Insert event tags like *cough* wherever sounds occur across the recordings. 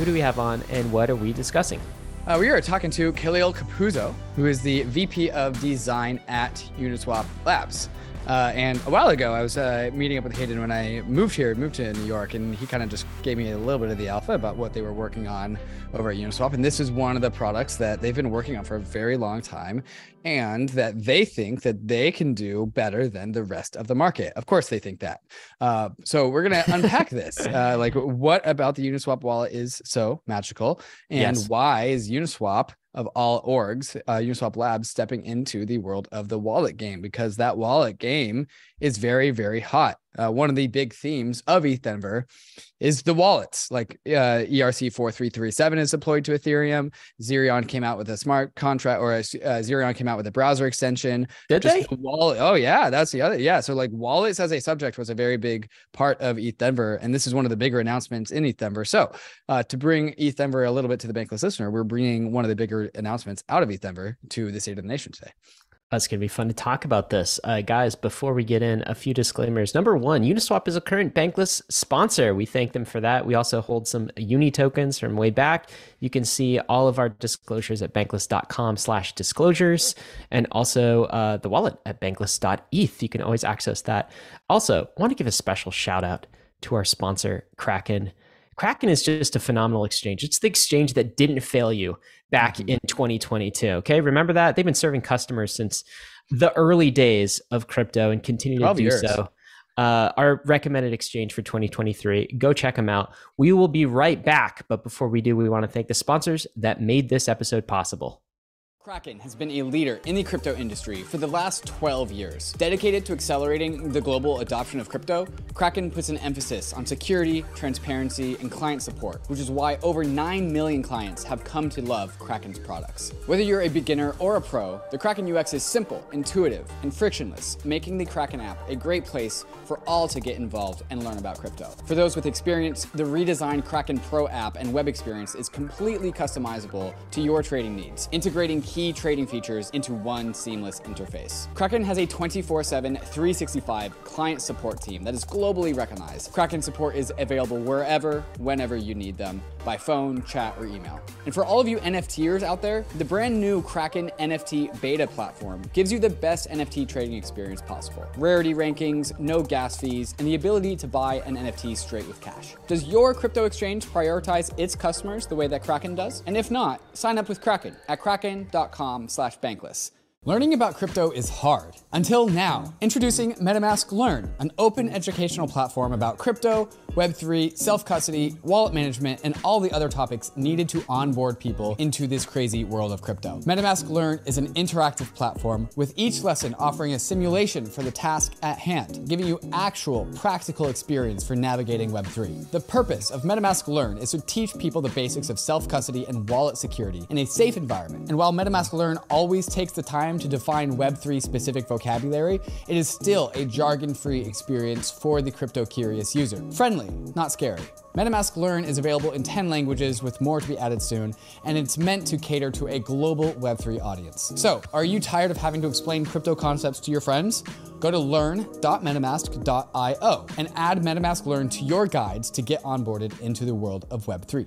Who do we have on, and what are we discussing? Uh, we are talking to Callil Capuozzo, who is the VP of Design at Uniswap Labs. Uh, and a while ago, I was uh, meeting up with Hayden when I moved here, moved to New York, and he kind of just gave me a little bit of the alpha about what they were working on over at Uniswap. And this is one of the products that they've been working on for a very long time, and that they think that they can do better than the rest of the market. Of course, they think that. Uh, so we're gonna *laughs* unpack this. Uh, like, what about the Uniswap wallet is so magical, and Yes. why is Uniswap of all orgs, uh, Uniswap Labs stepping into the world of the wallet game because that wallet game is very, very hot. Uh, one of the big themes of ETH Denver is the wallets. Like uh, ERC 4337 is deployed to Ethereum. Zerion came out with a smart contract, or uh, Zerion came out with a browser extension. Did Just they? the wallet. Oh yeah, that's the other. Yeah, so like wallets as a subject was a very big part of ETH Denver, and this is one of the bigger announcements in ETH Denver. So uh, to bring ETH Denver a little bit to the bankless listener, we're bringing one of the bigger announcements out of ETH Denver to the state of the nation today. That's going to be fun to talk about this. Uh, guys, before we get in, a few disclaimers. Number one, Uniswap is a current Bankless sponsor. We thank them for that. We also hold some Uni tokens from way back. You can see all of our disclosures at bankless.com slash disclosures and also uh, the wallet at bankless.eth. You can always access that. Also, want to give a special shout out to our sponsor, Kraken. Kraken is just a phenomenal exchange. It's the exchange that didn't fail you back in 2022. Okay. Remember that? They've been serving customers since the early days of crypto and continue to do years. so. Uh, our recommended exchange for 2023. Go check them out. We will be right back. But before we do, we want to thank the sponsors that made this episode possible. Kraken has been a leader in the crypto industry for the last 12 years. Dedicated to accelerating the global adoption of crypto, Kraken puts an emphasis on security, transparency, and client support, which is why over 9 million clients have come to love Kraken's products. Whether you're a beginner or a pro, the Kraken UX is simple, intuitive, and frictionless, making the Kraken app a great place for all to get involved and learn about crypto. For those with experience, the redesigned Kraken Pro app and web experience is completely customizable to your trading needs, integrating key trading features into one seamless interface. Kraken has a 24 7, 365 client support team that is globally recognized. Kraken support is available wherever, whenever you need them, by phone, chat, or email. And for all of you NFTers out there, the brand new Kraken NFT beta platform gives you the best NFT trading experience possible. Rarity rankings, no gas fees, and the ability to buy an NFT straight with cash. Does your crypto exchange prioritize its customers the way that Kraken does? And if not, sign up with Kraken at kraken.com slash bankless. Learning about crypto is hard. Until now. Introducing MetaMask Learn, an open educational platform about crypto, Web3, self custody, wallet management, and all the other topics needed to onboard people into this crazy world of crypto. MetaMask Learn is an interactive platform with each lesson offering a simulation for the task at hand, giving you actual practical experience for navigating Web3. The purpose of MetaMask Learn is to teach people the basics of self custody and wallet security in a safe environment. And while MetaMask Learn always takes the time to define Web3 specific vocabulary, it is still a jargon free experience for the crypto curious user. Friendly, not scary. MetaMask Learn is available in 10 languages with more to be added soon, and it's meant to cater to a global Web3 audience. So, are you tired of having to explain crypto concepts to your friends? Go to learn.metamask.io and add MetaMask Learn to your guides to get onboarded into the world of Web3.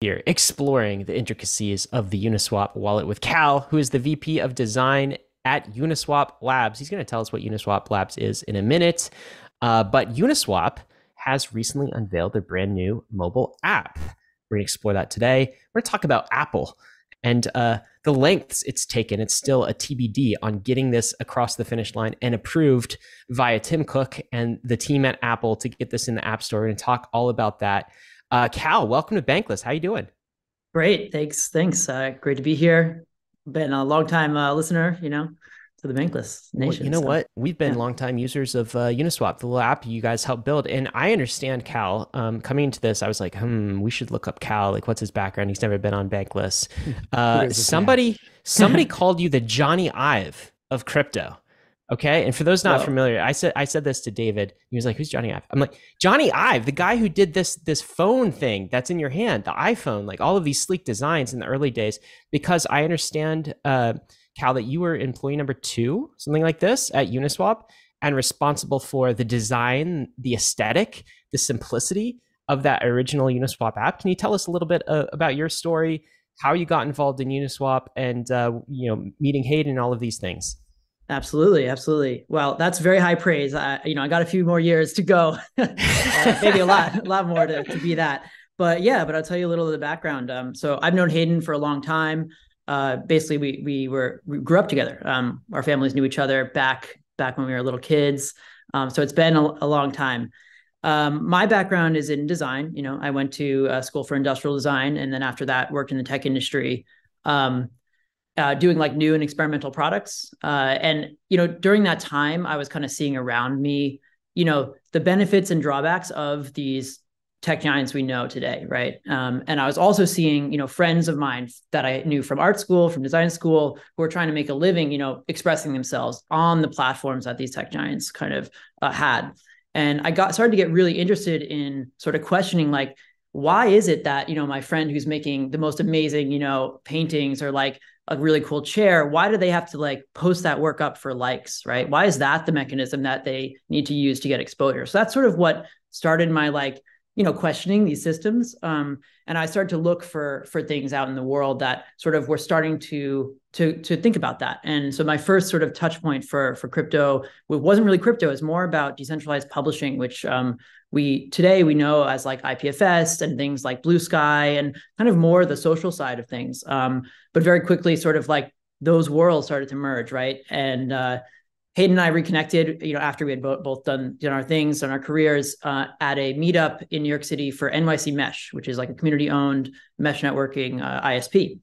Here exploring the intricacies of the Uniswap wallet with Cal, who is the VP of design at Uniswap Labs. He's going to tell us what Uniswap Labs is in a minute. Uh, but Uniswap has recently unveiled their brand new mobile app. We're going to explore that today. We're going to talk about Apple and uh, the lengths it's taken. It's still a TBD on getting this across the finish line and approved via Tim Cook and the team at Apple to get this in the App Store. and talk all about that. Uh, Cal, welcome to Bankless. How you doing? Great, thanks, thanks. Uh, great to be here. Been a long time uh, listener, you know to the Bankless Nation. Well, you know so, what? We've been yeah. longtime users of uh, Uniswap, the little app you guys helped build. And I understand Cal. Um, coming into this, I was like, hmm, we should look up Cal. Like, what's his background? He's never been on Bankless. *laughs* Uh, somebody, somebody *laughs* called you the Jony Ive of crypto. Okay. And for those not familiar, I said I said this to David. He was like, Who's Jony Ive? I'm like, Jony Ive, the guy who did this this phone thing that's in your hand, the iPhone, like all of these sleek designs in the early days, because I understand uh, Cal, that you were employee number two, something like this at Uniswap, and responsible for the design, the aesthetic, the simplicity of that original Uniswap app. Can you tell us a little bit uh, about your story, how you got involved in Uniswap, and uh, you know meeting Hayden and all of these things? Absolutely, absolutely. Well, that's very high praise. I, you know, I got a few more years to go, *laughs* uh, maybe a lot, a lot more to, to be that. But yeah, but I'll tell you a little of the background. Um, so I've known Hayden for a long time uh, basically we we were we grew up together. Um, our families knew each other back back when we were little kids. Um, so it's been a, a long time. Um, my background is in design. You know, I went to uh, school for industrial design, and then after that, worked in the tech industry, um, uh, doing like new and experimental products. Uh, and you know, during that time, I was kind of seeing around me, you know, the benefits and drawbacks of these tech giants we know today, right? Um, and I was also seeing, you know, friends of mine that I knew from art school, from design school, who were trying to make a living, you know, expressing themselves on the platforms that these tech giants kind of uh, had. And I got started to get really interested in sort of questioning, like, why is it that you know my friend who's making the most amazing, you know, paintings or like a really cool chair why do they have to like post that work up for likes right? Why is that the mechanism that they need to use to get exposure? So that's sort of what started my like you know questioning these systems um, and i started to look for for things out in the world that sort of were starting to to to think about that. And so my first sort of touch point for for crypto it wasn't really crypto it's more about decentralized publishing which um, we today we know as like ipfs and things like Blue Sky and kind of more the social side of things um, but very quickly sort of like those worlds started to merge right and uh, Hayden and I reconnected, you know, after we had both, both done, done our things and our careers uh, at a meetup in New York City for NYC Mesh, which is like a community-owned mesh networking uh, ISP.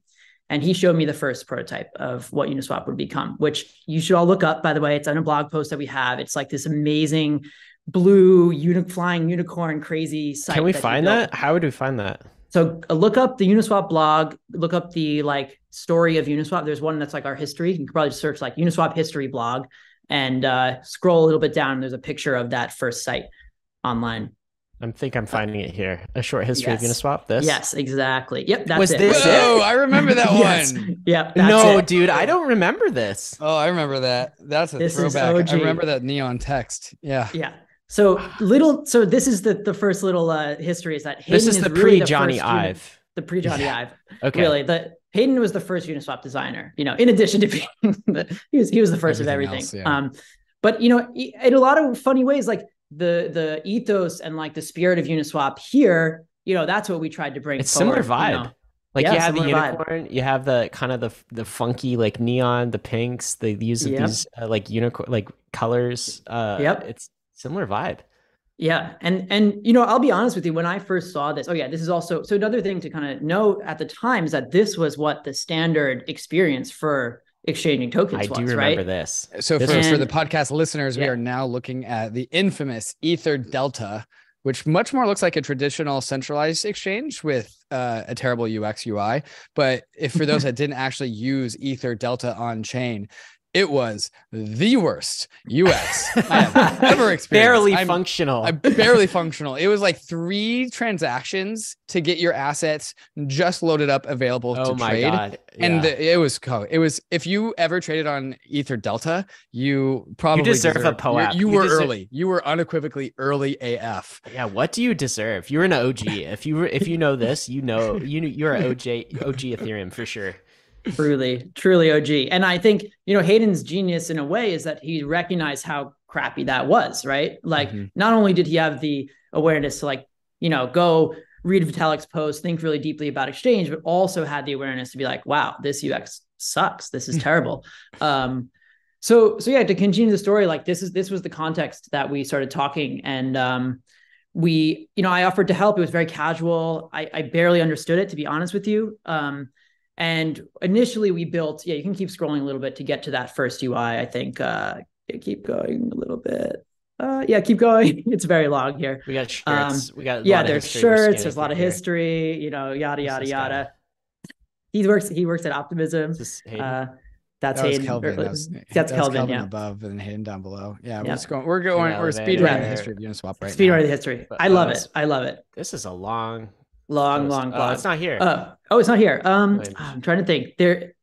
And he showed me the first prototype of what Uniswap would become, which you should all look up. By the way, it's on a blog post that we have. It's like this amazing blue uni- flying unicorn crazy site. Can we that find that? How would we find that? So uh, look up the Uniswap blog. Look up the like story of Uniswap. There's one that's like our history. You can probably search like Uniswap history blog and uh, scroll a little bit down. There's a picture of that first site online. I think I'm finding it here. A short history yes. of Uniswap. This. Yes, exactly. Yep, that's was it. this? Oh, I remember that *laughs* yes. one. Yep. no, it. dude, I don't remember this. Oh, I remember that. That's a this throwback. I remember that neon text. Yeah. Yeah. So little. So this is the the first little uh, history is that Hayden this is, is the really pre Jony Ive. The pre Jony Ive. Okay. Really, the Hayden was the first Uniswap designer. You know, in addition to *laughs* being the, he was he was the first everything of everything. Else, yeah. Um, but you know, in a lot of funny ways, like the the ethos and like the spirit of Uniswap here, you know, that's what we tried to bring. It's forward, similar vibe. You know? Like yeah, you have the unicorn, vibe. you have the kind of the the funky like neon, the pinks, the use of yep. these uh, like unicorn like colors. Uh, yep, it's similar vibe. Yeah, and and you know, I'll be honest with you. When I first saw this, oh yeah, this is also so another thing to kind of know at the time is that this was what the standard experience for exchanging tokens. I was, do remember right? this. So for, for the podcast listeners, yeah. we are now looking at the infamous Ether Delta, which much more looks like a traditional centralized exchange with uh, a terrible UX UI. But if for those *laughs* that didn't actually use Ether Delta on chain, it was the worst UX *laughs* I have ever experienced. barely I'm, functional. I'm barely functional. It was like three transactions to get your assets just loaded up, available oh to my trade. God. Yeah. And the, it was it was if you ever traded on Ether Delta, you probably you deserve, a POAP. You, you, were deserve... early. You were unequivocally early AF. Yeah. What do you deserve? You're an OG. if you if you know this, you know you you're an OJ OG Ethereum for sure truly, truly OG. And I think, you know, Hayden's genius in a way is that he recognized how crappy that was, right? Like, mm-hmm. not only did he have the awareness to like, you know, go read Vitalik's post, think really deeply about Exchange, but also had the awareness to be like, wow, this UX sucks. This is *laughs* terrible. um, so so yeah, to continue the story, like this is this was the context that we started talking, and um, we, you know, I offered to help. It was very casual. I, I barely understood it, to be honest with you. Um, and initially, we built. Yeah, you can keep scrolling a little bit to get to that first UI. I think. Uh, keep going a little bit. Uh, yeah, keep going. *laughs* It's very long here. We got shirts. Um, we got yeah. There's shirts. There's a lot of here. history. You know, yada yada yada. He works. He works at Optimism. Uh, that's that Hayden. Kelvin. That was, that's that Kelvin, Kelvin. Yeah, above and Hayden down below. Yeah, we're just going. We're going. Yeah, we're speed running the history of Uniswap right speed running the history. But, I love uh, it. I love it. This is a long, long, long. Oh, it's not here. Uh, oh, it's not here. Um, I'm trying to think. There,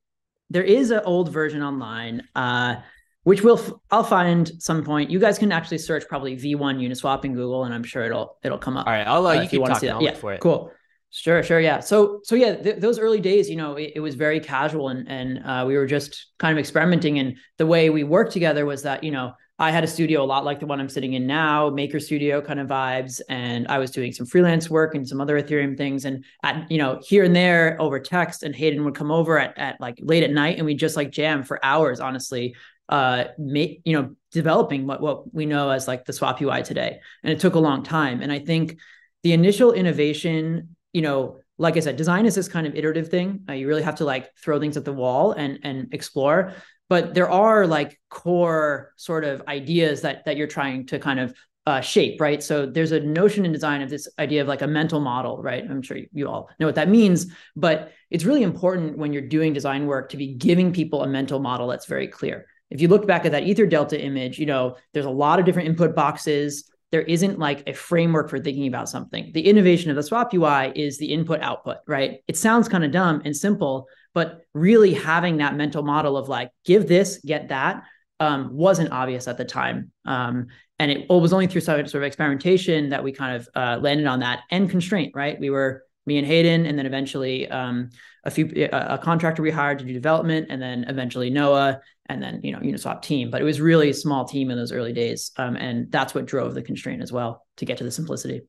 there is an old version online. Uh, which will I'll find some point. You guys can actually search probably V1 Uniswap in Google, and I'm sure it'll it'll come up. All right, I'll uh, you, you keep talking. I'll yeah, for it. Cool. Sure, sure, yeah. So, so yeah, th- those early days, you know, it, it was very casual, and and uh, we were just kind of experimenting. And the way we worked together was that, you know, I had a studio a lot like the one I'm sitting in now, Maker Studio kind of vibes, and I was doing some freelance work and some other Ethereum things. And at you know here and there over text, and Hayden would come over at at like late at night, and we just like jam for hours, honestly, uh, make you know developing what what we know as like the Swap UI today. And it took a long time, and I think the initial innovation you know, like I said, design is this kind of iterative thing. Uh, you really have to like throw things at the wall and and explore. But there are like core sort of ideas that that you're trying to kind of uh, shape, right? So there's a notion in design of this idea of like a mental model, right? I'm sure you all know what that means, but it's really important when you're doing design work to be giving people a mental model that's very clear. If you look back at that Ether Delta image, you know, there's a lot of different input boxes there isn't like a framework for thinking about something. The innovation of the swap UI is the input output, right? It sounds kind of dumb and simple, but really having that mental model of like, give this, get that, um, wasn't obvious at the time. Um, and it, was only through sort of experimentation that we kind of uh, landed on that and constraint, right? We were me and Hayden, and then eventually um, a few a, a, contractor we hired to do development, and then eventually Noah, and then you know Uniswap team. But it was really a small team in those early days, um, and that's what drove the constraint as well to get to the simplicity.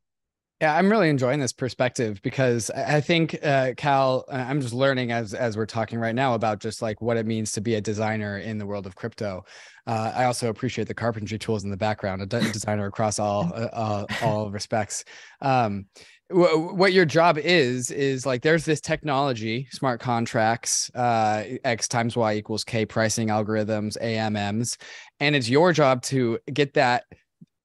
Yeah, I'm really enjoying this perspective because I think uh, Cal, I'm just learning as as we're talking right now about just like what it means to be a designer in the world of crypto. Uh, I also appreciate the carpentry tools in the background, a designer across all *laughs* uh, all respects. Um, what your job is is like there's this technology smart contracts uh, x times y equals k pricing algorithms amms and it's your job to get that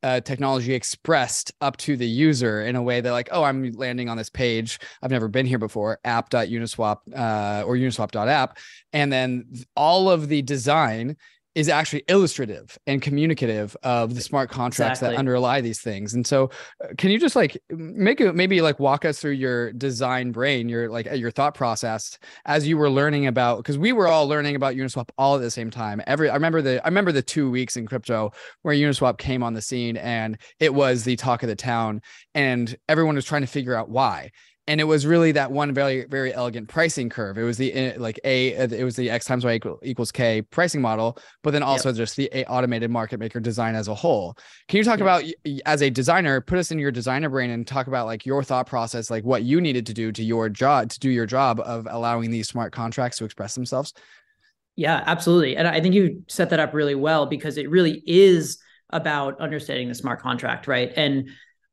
uh, technology expressed up to the user in a way that like oh i'm landing on this page. I've never been here before app.uniswap uh, or uniswap.app and then all of the design is actually illustrative and communicative of the smart contracts exactly. that underlie these things. And so, uh, can you just like make it maybe like walk us through your design brain, your like your thought process as you were learning about because we were all learning about Uniswap all at the same time. Every I remember the I remember the two weeks in crypto where Uniswap came on the scene and it was the talk of the town, and everyone was trying to figure out why and it was really that one very very elegant pricing curve. It was the eh, like a it was the x times y equals k pricing model but then also yep. just the automated market maker design as a whole. Can you talk about as a designer put us in your designer brain and talk about like your thought process like what you needed to do to your job to do your job of allowing these smart contracts to express themselves? Yeah absolutely. And i think you set that up really well because it really is about understanding the smart contract right? And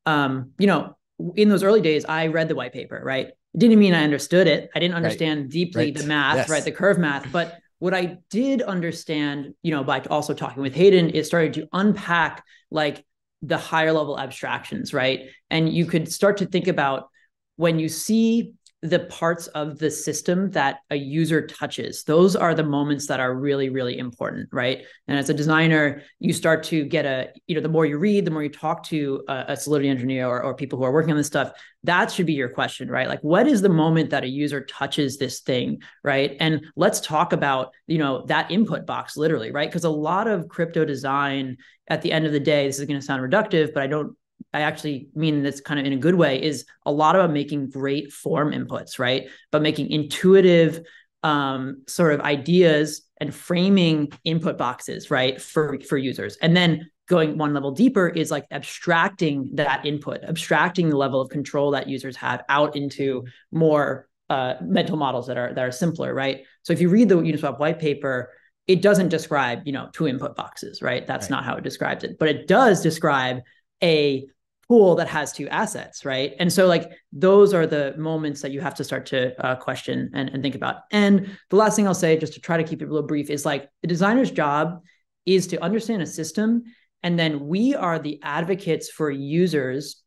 um you know in those early days, I read the white paper, right? It didn't mean I mm-hmm. understood it. I didn't understand right. deeply right. the math, yes. right? The curve math. But what I did understand, you know, by also talking with Hayden, is started to unpack like the higher level abstractions, right? And you could start to think about when you see the parts of the system that a user touches. Those are the moments that are really really important right? And as a designer you start to get a you know the more you read the more you talk to a, a solidity engineer or, or people who are working on this stuff that should be your question right? Like what is the moment that a user touches this thing right? And let's talk about you know that input box literally right? Because a lot of crypto design at the end of the day this is going to sound reductive but i don't I actually mean this kind of in a good way is a lot about making great form inputs, right? But making intuitive um, sort of ideas and framing input boxes, right, for for users, and then going one level deeper is like abstracting that input, abstracting the level of control that users have out into more uh, mental models that are that are simpler, right? So if you read the Uniswap white paper, it doesn't describe you know two input boxes, right? That's right. not how it describes it, but it does describe a pool that has two assets, right? And so like those are the moments that you have to start to uh, question and, and think about. And the last thing I'll say, just to try to keep it real brief, is like the designer's job is to understand a system and then we are the advocates for users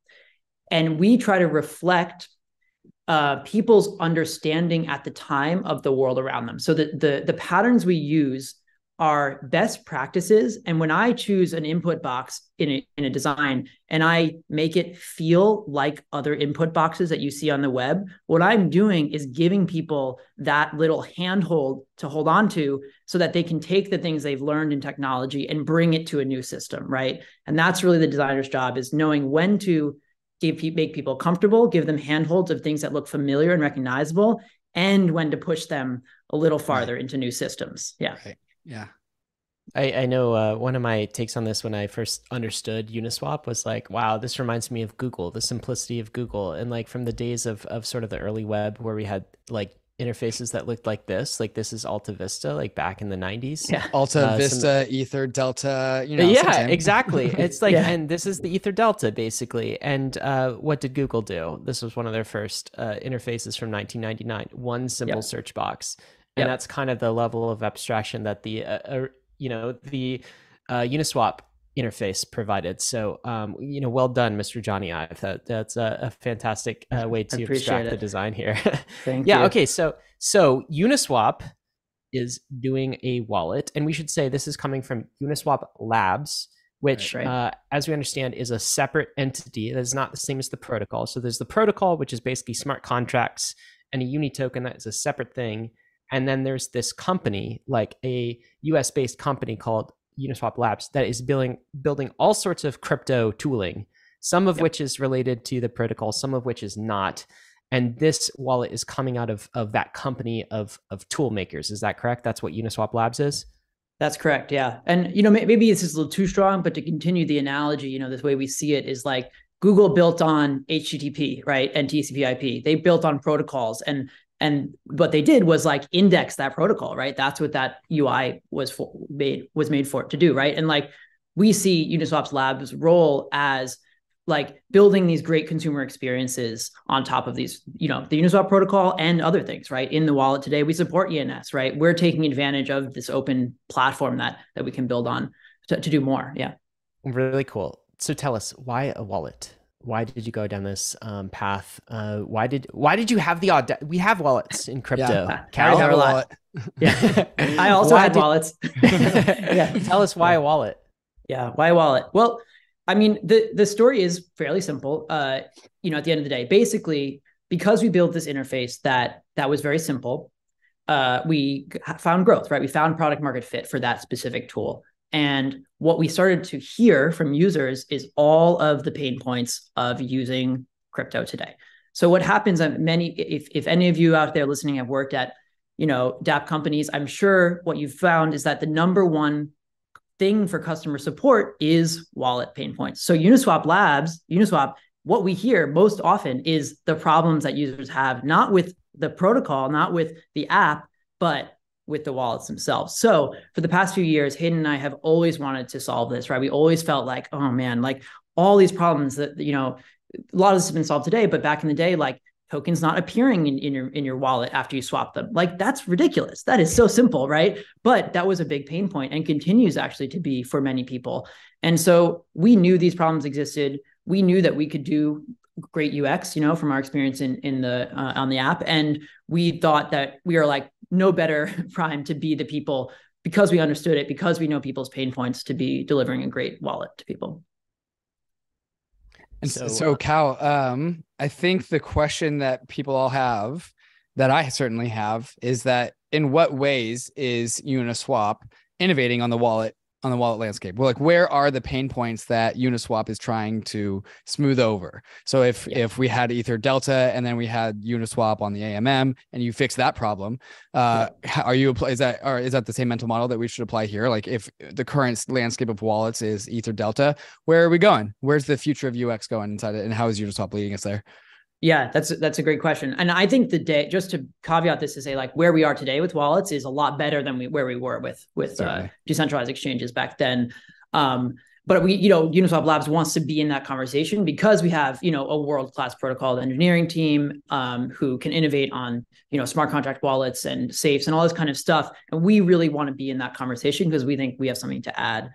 and we try to reflect uh, people's understanding at the time of the world around them so that the, the patterns we use are best practices. And when I choose an input box in a, in a design and I make it feel like other input boxes that you see on the web, what I'm doing is giving people that little handhold to hold on to so that they can take the things they've learned in technology and bring it to a new system, right? And that's really the designer's job is knowing when to give make people comfortable, give them handholds of things that look familiar and recognizable, and when to push them a little farther right. into new systems. Yeah. Right. Yeah. I, I know uh, one of my takes on this when I first understood Uniswap was like, wow, this reminds me of Google, the simplicity of Google. And like from the days of, of sort of the early web where we had like interfaces that looked like this, like this is Alta Vista, like back in the 90s. Yeah. *laughs* Alta uh, Vista, some... Ether Delta, you know. Yeah, exactly. *laughs* It's like, yeah. and this is the Ether Delta basically. And uh, what did Google do? This was one of their first uh, interfaces from 1999, one simple yep. search box and yep. that's kind of the level of abstraction that the uh, uh, you know the uh, Uniswap interface provided. So um, you know, well done, Mr. Jony Ive. That that's a, a fantastic uh, way to abstract it. the design here. *laughs* Thank you. yeah. You. Okay. So so Uniswap is doing a wallet, and we should say this is coming from Uniswap Labs. Which, right, right. Uh, as we understand, is a separate entity that is not the same as the protocol. So there's the protocol, which is basically smart contracts, and a Uni token that is a separate thing and then there's this company, like a US based company called Uniswap Labs, that is building building all sorts of crypto tooling, some of yep. which is related to the protocol, some of which is not. And this wallet is coming out of, of that company of, of tool makers. Is that correct? That's what Uniswap Labs is? That's correct. Yeah. And, you know, maybe this is a little too strong, but to continue the analogy, you know, this way we see it is like Google built on HTTP, right? And TCP IP. They built on protocols and and what they did was like index that protocol right? That's what that ui was for made was made for it to do right? And like we see uniswap's labs role as like building these great consumer experiences on top of these you know the uniswap protocol and other things right? In the wallet today we support ens right? We're taking advantage of this open platform that that we can build on to, to do more. Yeah. Really cool. So tell us why a wallet why did you go down this um, path? Uh, why did why did you have the aud? We have wallets in crypto. Yeah, Carol, have a wallet. yeah, *laughs* I *laughs* also why had did... wallets. *laughs* yeah, tell us why a wallet. Yeah, why a wallet? Well, I mean the the story is fairly simple. Uh, you know, at the end of the day, basically because we built this interface that that was very simple, uh, we found growth. Right, we found product market fit for that specific tool. And what we started to hear from users is all of the pain points of using crypto today. So what happens at many if if any of you out there listening have worked at, you know, DApp companies, I'm sure what you've found is that the number one thing for customer support is wallet pain points. So Uniswap Labs, Uniswap, what we hear most often is the problems that users have not with the protocol, not with the app, but with the wallets themselves. So for the past few years, Hayden and I have always wanted to solve this, right? We always felt like, oh man, like all these problems that, you know, a lot of this has been solved today, but back in the day, like tokens not appearing in, in your in your wallet after you swap them. Like that's ridiculous. That is so simple, right? But that was a big pain point and continues actually to be for many people. And so we knew these problems existed. We knew that we could do great UX, you know, from our experience in in the uh, on the app, and we thought that we are like no better *laughs* prime to be the people because we understood it, because we know people's pain points to be delivering a great wallet to people. And so, so uh, Cal, um, I think the question that people all have, that I certainly have, is that in what ways is Uniswap innovating on the wallet on the wallet landscape. Well, like where are the pain points that Uniswap is trying to smooth over? So if yeah. if we had Ether Delta and then we had Uniswap on the AMM and you fix that problem, uh, yeah. are you is that or is that the same mental model that we should apply here? Like if the current landscape of wallets is Ether Delta, where are we going? Where's the future of UX going inside it, and how is Uniswap leading us there? Yeah, that's that's a great question, and I think the day just to caveat this to say like where we are today with wallets is a lot better than we where we were with with uh, decentralized exchanges back then. Um, but we, you know, Uniswap Labs wants to be in that conversation because we have, you know, a world class protocol engineering team um, who can innovate on, you know, smart contract wallets and safes and all this kind of stuff, and we really want to be in that conversation because we think we have something to add.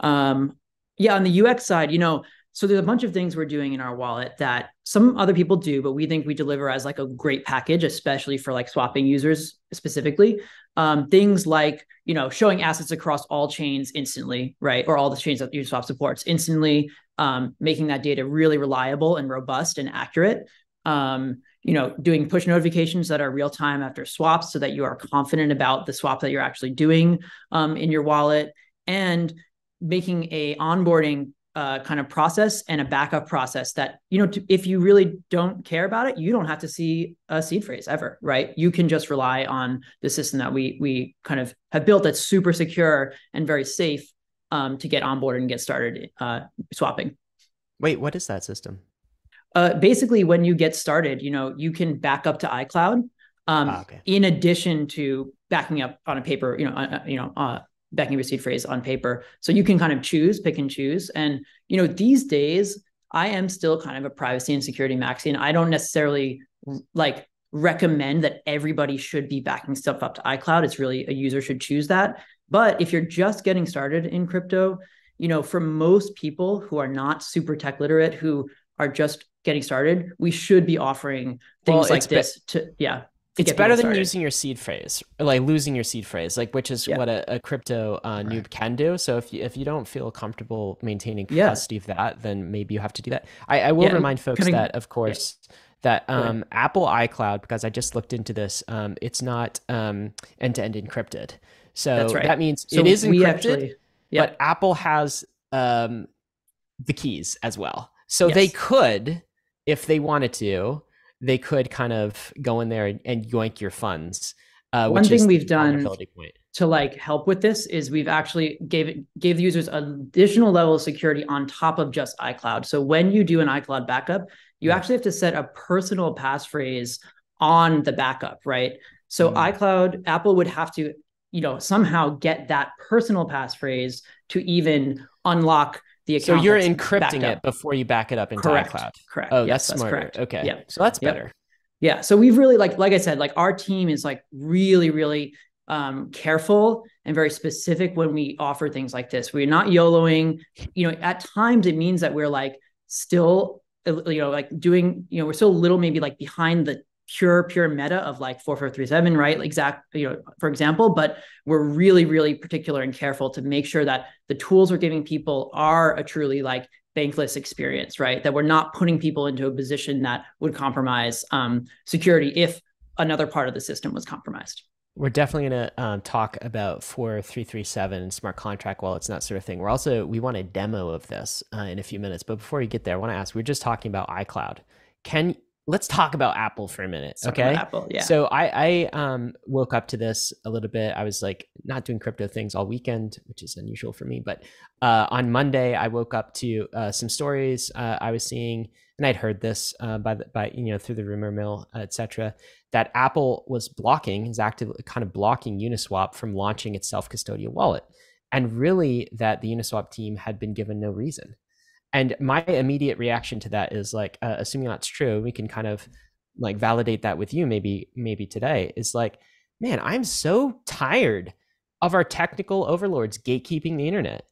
Um, yeah, on the UX side, you know, so there's a bunch of things we're doing in our wallet that some other people do, but we think we deliver as like a great package, especially for like swapping users specifically. Um, things like you know showing assets across all chains instantly, right, or all the chains that Uniswap supports instantly, um, making that data really reliable and robust and accurate. Um, you know, doing push notifications that are real time after swaps, so that you are confident about the swap that you're actually doing um, in your wallet, and making a onboarding uh, kind of process and a backup process that you know to, if you really don't care about it you don't have to see a seed phrase ever right? You can just rely on the system that we we kind of have built that's super secure and very safe um, to get on board and get started uh, swapping. Wait what is that system? Uh, basically when you get started you know you can back up to icloud um, ah, okay. in addition to backing up on a paper you know uh, uh you know uh, backing your seed phrase on paper. So you can kind of choose, pick and choose. And you know, these days, I am still kind of a privacy and security maxi, and I don't necessarily like recommend that everybody should be backing stuff up to iCloud. It's really a user should choose that. But if you're just getting started in crypto, you know, for most people who are not super tech literate, who are just getting started, we should be offering things well, like this to yeah it's better than using your seed phrase, like losing your seed phrase, like which is yeah. what a, a crypto uh, noob right. can do. So if you if you don't feel comfortable maintaining custody yeah. of that, then maybe you have to do that. I, I will yeah, remind folks that, of course, that um, Apple iCloud, because I just looked into this, um, it's not um, end to end encrypted. So right. that means so it is encrypted, actually, but Apple has um, the keys as well. So yes. they could, if they wanted to they could kind of go in there and, and yoink your funds. Uh, One thing we've done to like help with this is we've actually gave gave the users additional level of security on top of just iCloud. So when you do an iCloud backup, you actually have to set a personal passphrase on the backup, right? So mm. iCloud, Apple would have to, you know, somehow get that personal passphrase to even unlock the account. So you're encrypting it before you back it up into correct. iCloud. Correct. Oh, yes, that's, smart. Okay. Yeah. So that's better. Yeah. So we've really like like I said, like our team is like really, really um, careful and very specific when we offer things like this. We're not YOLOing. You know, at times it means that we're like still, you know, like doing, you know, we're still a little maybe like behind the pure pure meta of like 4437 right exact you know for example but we're really really particular and careful to make sure that the tools we're giving people are a truly like bankless experience right that we're not putting people into a position that would compromise um, security if another part of the system was compromised we're definitely going to um, talk about 4337 and smart contract wallets and that sort of thing. We're also, we want a demo of this uh, in a few minutes. But before we get there, I want to ask, we are just talking about iCloud. Can let's talk about Apple for a minute. okay. Apple, yeah. So I, I um, woke up to this a little bit. I was like not doing crypto things all weekend, which is unusual for me. But uh, on Monday, I woke up to uh, some stories uh, I was seeing, and I'd heard this uh, by the, by you know through the rumor mill, etc. That Apple was blocking, is actively kind of blocking Uniswap from launching its self custodial wallet, and really that the Uniswap team had been given no reason. And my immediate reaction to that is like, uh, assuming that's true, we can kind of like validate that with you maybe maybe today is like, man, I'm so tired of our technical overlords gatekeeping the internet.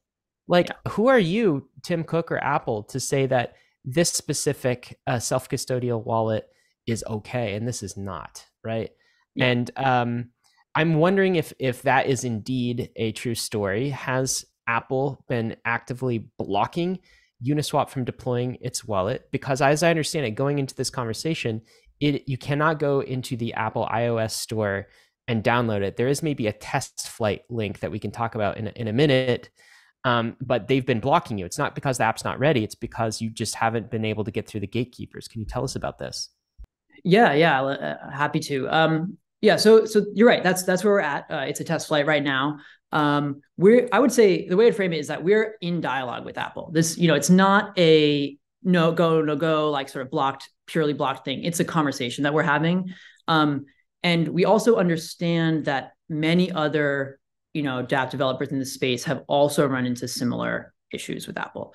Like, yeah. who are you, Tim Cook or Apple, to say that this specific uh, self custodial wallet is okay and this is not, right? Yeah. And um, I'm wondering if if that is indeed a true story. Has Apple been actively blocking Uniswap from deploying its wallet because, as I understand it, going into this conversation, it you cannot go into the Apple iOS store and download it. There is maybe a test flight link that we can talk about in, in a minute. Um, but they've been blocking you. It's not because the app's not ready. It's because you just haven't been able to get through the gatekeepers. Can you tell us about this? Yeah, yeah, uh, happy to. Um, yeah, so so you're right. That's that's where we're at. Uh, it's a test flight right now. Um, we're I would say the way to frame it is that we're in dialogue with Apple. This, you know, it's not a no go no go like sort of blocked purely blocked thing. It's a conversation that we're having. Um, and we also understand that many other, you know, dApp developers in the space have also run into similar issues with Apple.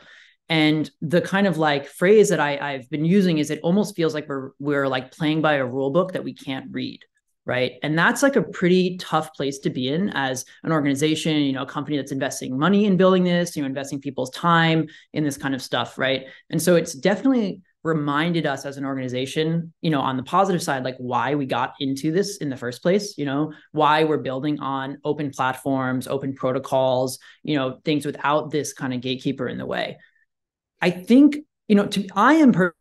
And the kind of like phrase that I, I've been using is it almost feels like we're we're like playing by a rule book that we can't read right and that's like a pretty tough place to be in as an organization you know a company that's investing money in building this you know investing people's time in this kind of stuff right and so it's definitely reminded us as an organization, you know, on the positive side, like why we got into this in the first place, you know, why we're building on open platforms, open protocols, you know, things without this kind of gatekeeper in the way. I think, you know, to I am per-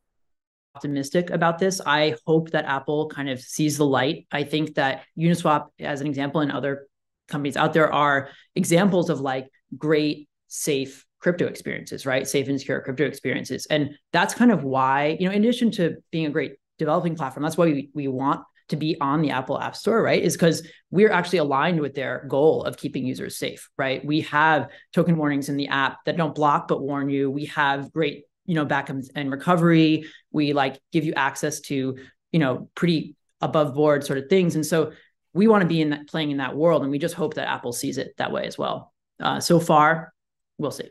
optimistic about this. I hope that Apple kind of sees the light. I think that Uniswap, as an example, and other companies out there are examples of like great, safe crypto experiences, right? Safe and secure crypto experiences. And that's kind of why, you know, in addition to being a great developing platform, that's why we, we want to be on the Apple App Store, right? Is because we're actually aligned with their goal of keeping users safe, right? We have token warnings in the app that don't block but warn you. We have great, you know, backup and recovery. We like give you access to, you know, pretty above board sort of things. And so we want to be in that playing in that world, and we just hope that Apple sees it that way as well. Uh, so far, we'll see.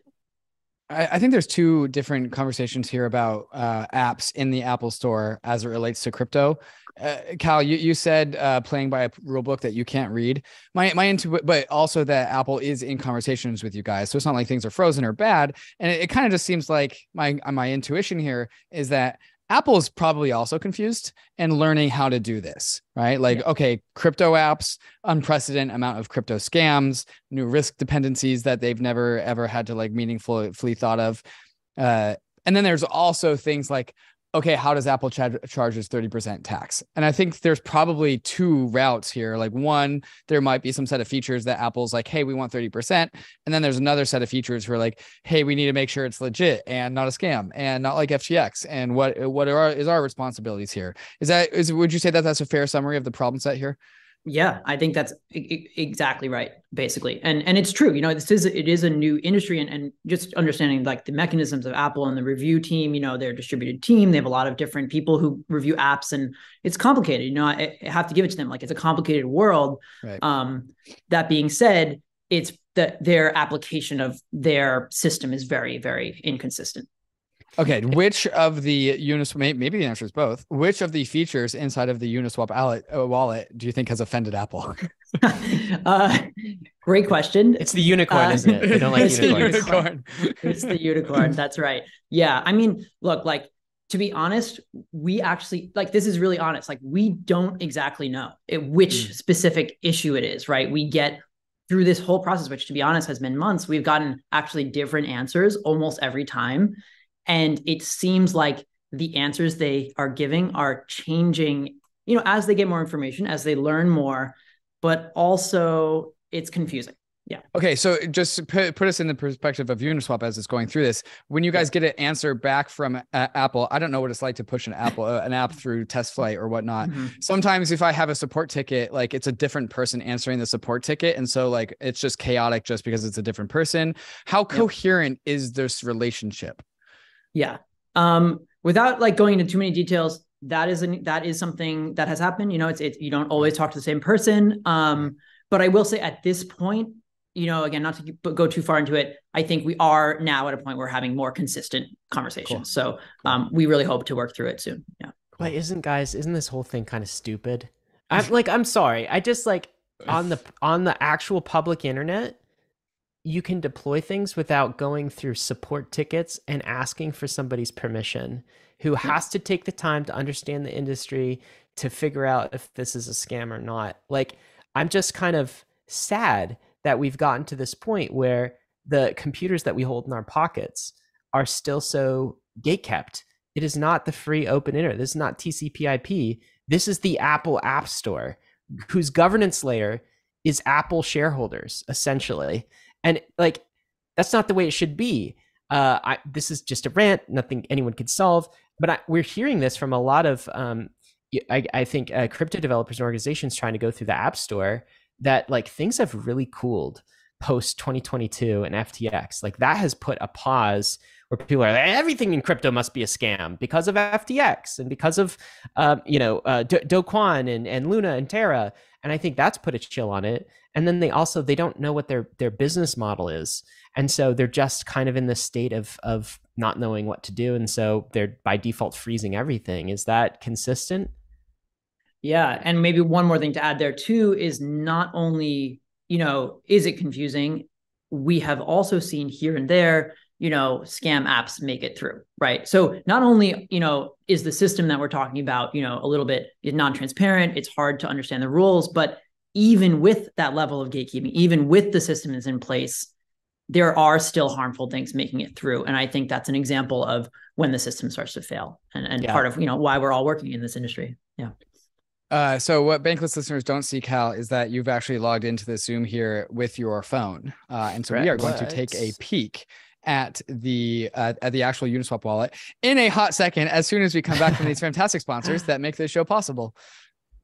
I, think there's two different conversations here about uh, apps in the Apple Store as it relates to crypto. Uh, Cal, you, you said uh, playing by a rule book that you can't read. My my intu- but also that Apple is in conversations with you guys, so it's not like things are frozen or bad. And it, it kind of just seems like my my intuition here is that Apple is probably also confused and learning how to do this, right? Like, yeah. okay, crypto apps, unprecedented amount of crypto scams, new risk dependencies that they've never ever had to like meaningfully thought of. Uh, and then there's also things like, okay, how does Apple ch- charges 30% tax? And I think there's probably two routes here. Like one, there might be some set of features that Apple's like, hey, we want 30%. And then there's another set of features who are like, hey, we need to make sure it's legit and not a scam and not like FTX. And what what are is our responsibilities here? Is that is would you say that that's a fair summary of the problem set here? Yeah, I think that's exactly right, basically, and and it's true. You know, this is it is a new industry, and and just understanding like the mechanisms of Apple and the review team. You know, they're a distributed team. They have a lot of different people who review apps, and it's complicated. You know, I, I have to give it to them. Like it's a complicated world. Right. Um, that being said, it's that their application of their system is very very inconsistent. Okay, which of the Uniswap? Maybe the answer is both. Which of the features inside of the Uniswap wallet, uh, wallet do you think has offended Apple? *laughs* uh, great question. It's the unicorn, uh, isn't it? They don't like *laughs* it's unicorns. The unicorn. *laughs* it's the unicorn. That's right. Yeah, I mean, look, like to be honest, we actually like this is really honest. Like we don't exactly know it, which mm. specific issue it is. Right? We get through this whole process, which to be honest has been months. We've gotten actually different answers almost every time and it seems like the answers they are giving are changing, you know, as they get more information, as they learn more, but also it's confusing. Yeah. Okay. So just put, put us in the perspective of Uniswap as it's going through this. When you guys get an answer back from uh, Apple, I don't know what it's like to push an Apple uh, an app through test flight or whatnot. Mm-hmm. Sometimes if I have a support ticket, like it's a different person answering the support ticket, and so like it's just chaotic just because it's a different person. How coherent yep. is this relationship? Yeah. Um, without like going into too many details, that is an, that is something that has happened. You know, it's it's you don't always talk to the same person. Um, but I will say at this point, you know, again, not to go too far into it, I think we are now at a point where we're having more consistent conversations. Cool. So um, we really hope to work through it soon. Yeah. But isn't guys, isn't this whole thing kind of stupid? I'm like, I'm sorry. I just like on the on the actual public internet, you can deploy things without going through support tickets and asking for somebody's permission who has to take the time to understand the industry to figure out if this is a scam or not. Like, I'm just kind of sad that we've gotten to this point where the computers that we hold in our pockets are still so gate kept. It is not the free open internet. This is not TCP/IP. This is the Apple App Store whose governance layer is Apple shareholders essentially, and like that's not the way it should be. Uh, I, this is just a rant, nothing anyone could solve. But I, we're hearing this from a lot of, um, I, I, think, uh, crypto developers and organizations trying to go through the App Store. That like things have really cooled post 2022 and FTX. Like that has put a pause where people are like, everything in crypto must be a scam because of FTX and because of, um, you know, uh, Do, Kwon and, and Luna and Terra. And I think that's put a chill on it. And then they also they don't know what their their business model is, and so they're just kind of in this state of of not knowing what to do, and so they're by default freezing everything. Is that consistent? Yeah, and maybe one more thing to add there too is not only you know is it confusing, we have also seen here and there you know scam apps make it through right? So not only you know is the system that we're talking about you know a little bit non-transparent it's hard to understand the rules but even with that level of gatekeeping even with the system is in place there are still harmful things making it through. And i think that's an example of when the system starts to fail and, and yeah. part of you know why we're all working in this industry. Yeah. Uh, so what bankless listeners don't see, Cal, is that you've actually logged into the Zoom here with your phone, uh, and so we are going to take a peek at the uh, at the actual Uniswap wallet in a hot second as soon as we come back from these *laughs* fantastic sponsors that make this show possible.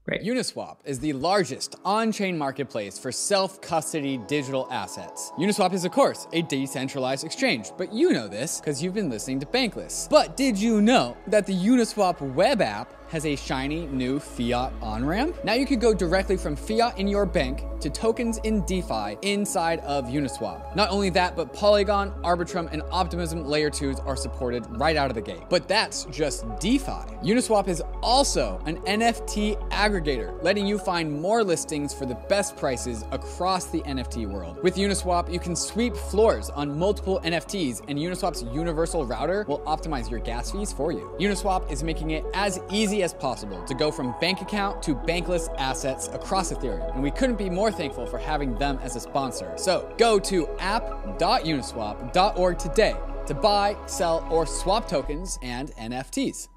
Great. Uniswap is the largest on-chain marketplace for self-custody digital assets. Uniswap is of course a decentralized exchange, but you know this because you've been listening to Bankless. But did you know that the Uniswap web app has a shiny new fiat on ramp. Now you could go directly from fiat in your bank to tokens in DeFi inside of Uniswap. Not only that, but Polygon, Arbitrum, and Optimism layer 2s are supported right out of the gate. But that's just DeFi. Uniswap is also an NFT aggregator, letting you find more listings for the best prices across the NFT world. With Uniswap, you can sweep floors on multiple NFTs, and Uniswap's universal router will optimize your gas fees for you. Uniswap is making it as easy easy as possible to go from bank account to bankless assets across Ethereum. And we couldn't be more thankful for having them as a sponsor. So go to app.uniswap.org today to buy, sell, or swap tokens and NFTs.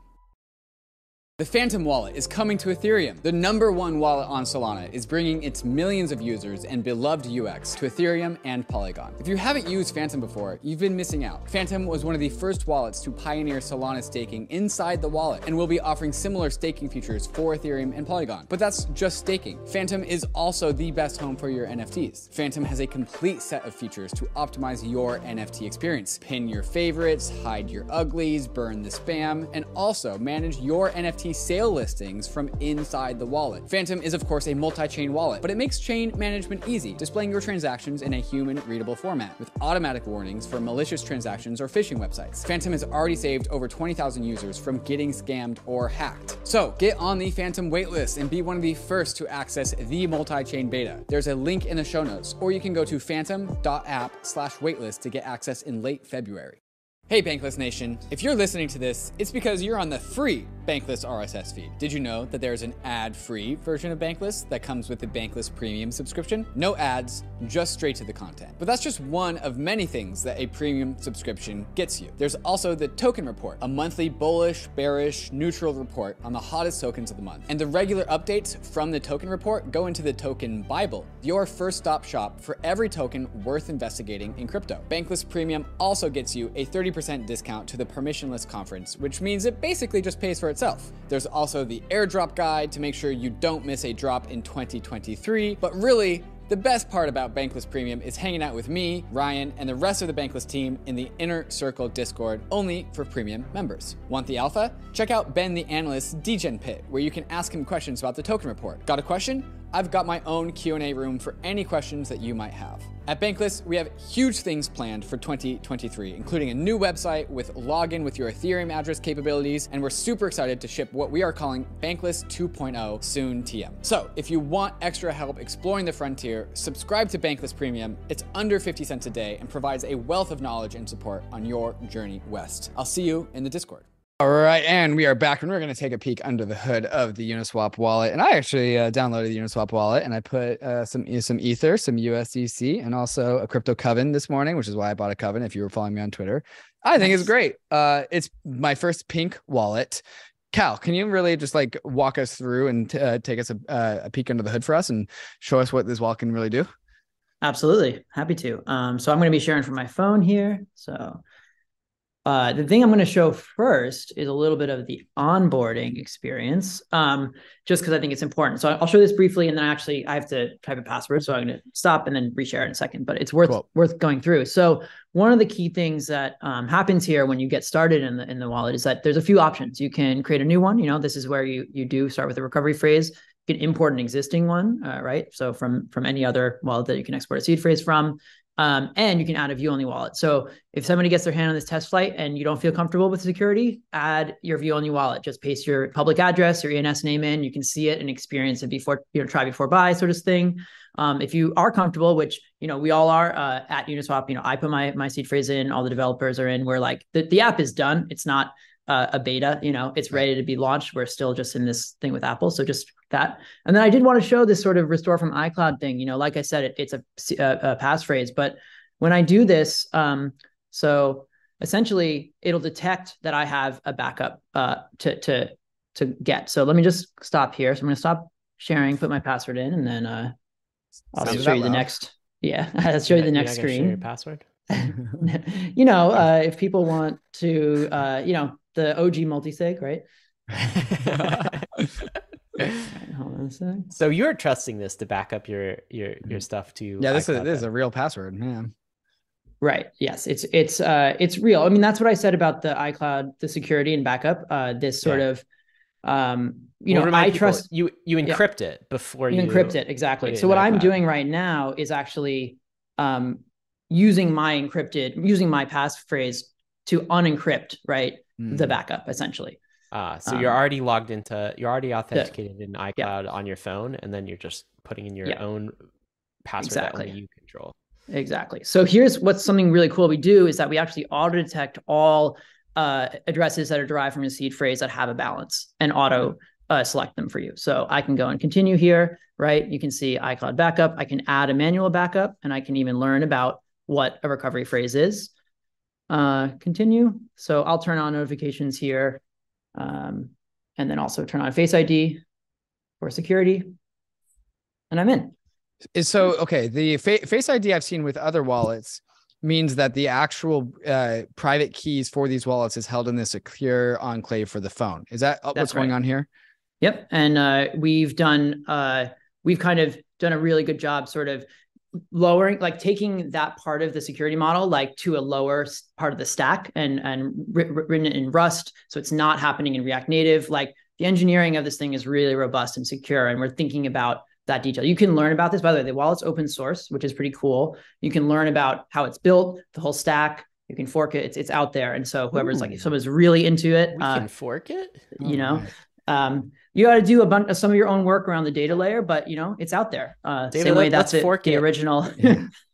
The Phantom wallet is coming to Ethereum. The number one wallet on Solana is bringing its millions of users and beloved UX to Ethereum and Polygon. If you haven't used Phantom before, you've been missing out. Phantom was one of the first wallets to pioneer Solana staking inside the wallet and will be offering similar staking features for Ethereum and Polygon. But that's just staking. Phantom is also the best home for your NFTs. Phantom has a complete set of features to optimize your NFT experience. Pin your favorites, hide your uglies, burn the spam, and also manage your NFT sale listings from inside the wallet. Phantom is of course a multi-chain wallet, but it makes chain management easy, displaying your transactions in a human readable format with automatic warnings for malicious transactions or phishing websites. Phantom has already saved over 20,000 users from getting scammed or hacked. So get on the Phantom waitlist and be one of the first to access the multi-chain beta. There's a link in the show notes, or you can go to phantom.app slash waitlist to get access in late February. Hey Bankless Nation, if you're listening to this, it's because you're on the free Bankless RSS feed. Did you know that there's an ad-free version of Bankless that comes with the Bankless Premium subscription? No ads, just straight to the content. But that's just one of many things that a premium subscription gets you. There's also the Token Report, a monthly bullish, bearish, neutral report on the hottest tokens of the month. And the regular updates from the Token Report go into the Token Bible, your first stop shop for every token worth investigating in crypto. Bankless Premium also gets you a 30% 10% discount to the permissionless conference, which means it basically just pays for itself. There's also the airdrop guide to make sure you don't miss a drop in 2023, but really, the best part about Bankless Premium is hanging out with me, Ryan, and the rest of the Bankless team in the Inner Circle Discord only for premium members. Want the alpha? Check out Ben the Analyst's Degen Pit, where you can ask him questions about the token report. Got a question? I've got my own Q&A room for any questions that you might have. At Bankless, we have huge things planned for 2023, including a new website with login with your Ethereum address capabilities, and we're super excited to ship what we are calling Bankless 2.0 soon TM. So, if you want extra help exploring the frontier, subscribe to Bankless Premium. It's under 50 cents a day and provides a wealth of knowledge and support on your journey west. I'll see you in the Discord. All right, and we are back, and we're going to take a peek under the hood of the Uniswap wallet. And I actually uh, downloaded the Uniswap wallet, and I put uh, some some Ether, some USDC, and also a crypto coven this morning, which is why I bought a coven. If you were following me on Twitter, I think nice. it's great. Uh, it's my first pink wallet Cal, can you really just like walk us through and uh, take us a, uh, a peek under the hood for us and show us what this wallet can really do? Absolutely. Happy to. Um, so I'm going to be sharing from my phone here. So uh, the thing I'm going to show first is a little bit of the onboarding experience, um, just because I think it's important. So I'll show this briefly, and then actually I have to type a password, so I'm going to stop and then reshare in a second. But it's worth cool. worth going through. So one of the key things that um, happens here when you get started in the in the wallet is that there's a few options. You can create a new one. You know, this is where you you do start with a recovery phrase. You can import an existing one, uh, right? So from from any other wallet that you can export a seed phrase from. Um, and you can add a view only wallet. So if somebody gets their hand on this test flight and you don't feel comfortable with security, add your view only wallet. Just paste your public address, your ENS name in. You can see it and experience it before, you know, try before buy sort of thing. Um, if you are comfortable, which you know we all are uh, at Uniswap, you know I put my my seed phrase in, all the developers are in. We're like the, the app is done. It's not uh, a beta, you know, it's ready to be launched. We're still just in this thing with Apple. So just that. And then I did want to show this sort of restore from iCloud thing. You know, like I said, it, it's a, a, a, passphrase, but when I do this, um, so essentially it'll detect that I have a backup uh, to to to get. So let me just stop here. So I'm going to stop sharing, put my password in, and then uh, I'll Sounds show you the next. Yeah, *laughs* I'll show you the next screen. your password. *laughs* *laughs* you know, uh, if people want to, uh, you know, the OG multi-sig, right? Hold on a sec. So you're trusting this to back up your your your mm-hmm. stuff to yeah. This is this is a real password, man. Right. Yes. It's it's uh it's real. I mean, that's what I said about the iCloud, the security and backup. Uh, this sort yeah. of um you well, know i people, trust you you encrypt yeah. it before you, you encrypt it exactly so what i'm doing right now is actually um using my encrypted using my passphrase to unencrypt right mm. the backup essentially Ah, so um, you're already logged into, you're already authenticated the, in iCloud yeah. on your phone, and then you're just putting in your yeah. own password exactly. that only you control. Exactly. So here's what's something really cool we do is that we actually auto detect all uh, addresses that are derived from a seed phrase that have a balance and auto uh, select them for you. So I can go and continue here, right? You can see iCloud backup. I can add a manual backup, and I can even learn about what a recovery phrase is. Uh, continue. So I'll turn on notifications here um, and then also turn on Face ID for security. And I'm in. Is so okay. The fa- Face ID I've seen with other wallets means that the actual uh, private keys for these wallets is held in this secure enclave for the phone. Is that That's what's right. going on here? Yep. And uh, we've done uh, we've kind of done a really good job sort of lowering like taking that part of the security model like to a lower part of the stack and and written in rust so it's not happening in react native. Like the engineering of this thing is really robust and secure and we're thinking about that detail. You can learn about this by the way the wallet's open source which is pretty cool. You can learn about how it's built the whole stack. You can fork it. It's, it's out there. And so whoever's Ooh. like if someone's really into it we uh, can fork it? you oh, know um, you got to do a bunch of some of your own work around the data layer, but you know it's out there. Uh, David, same way that's it, fork the it. original. *laughs*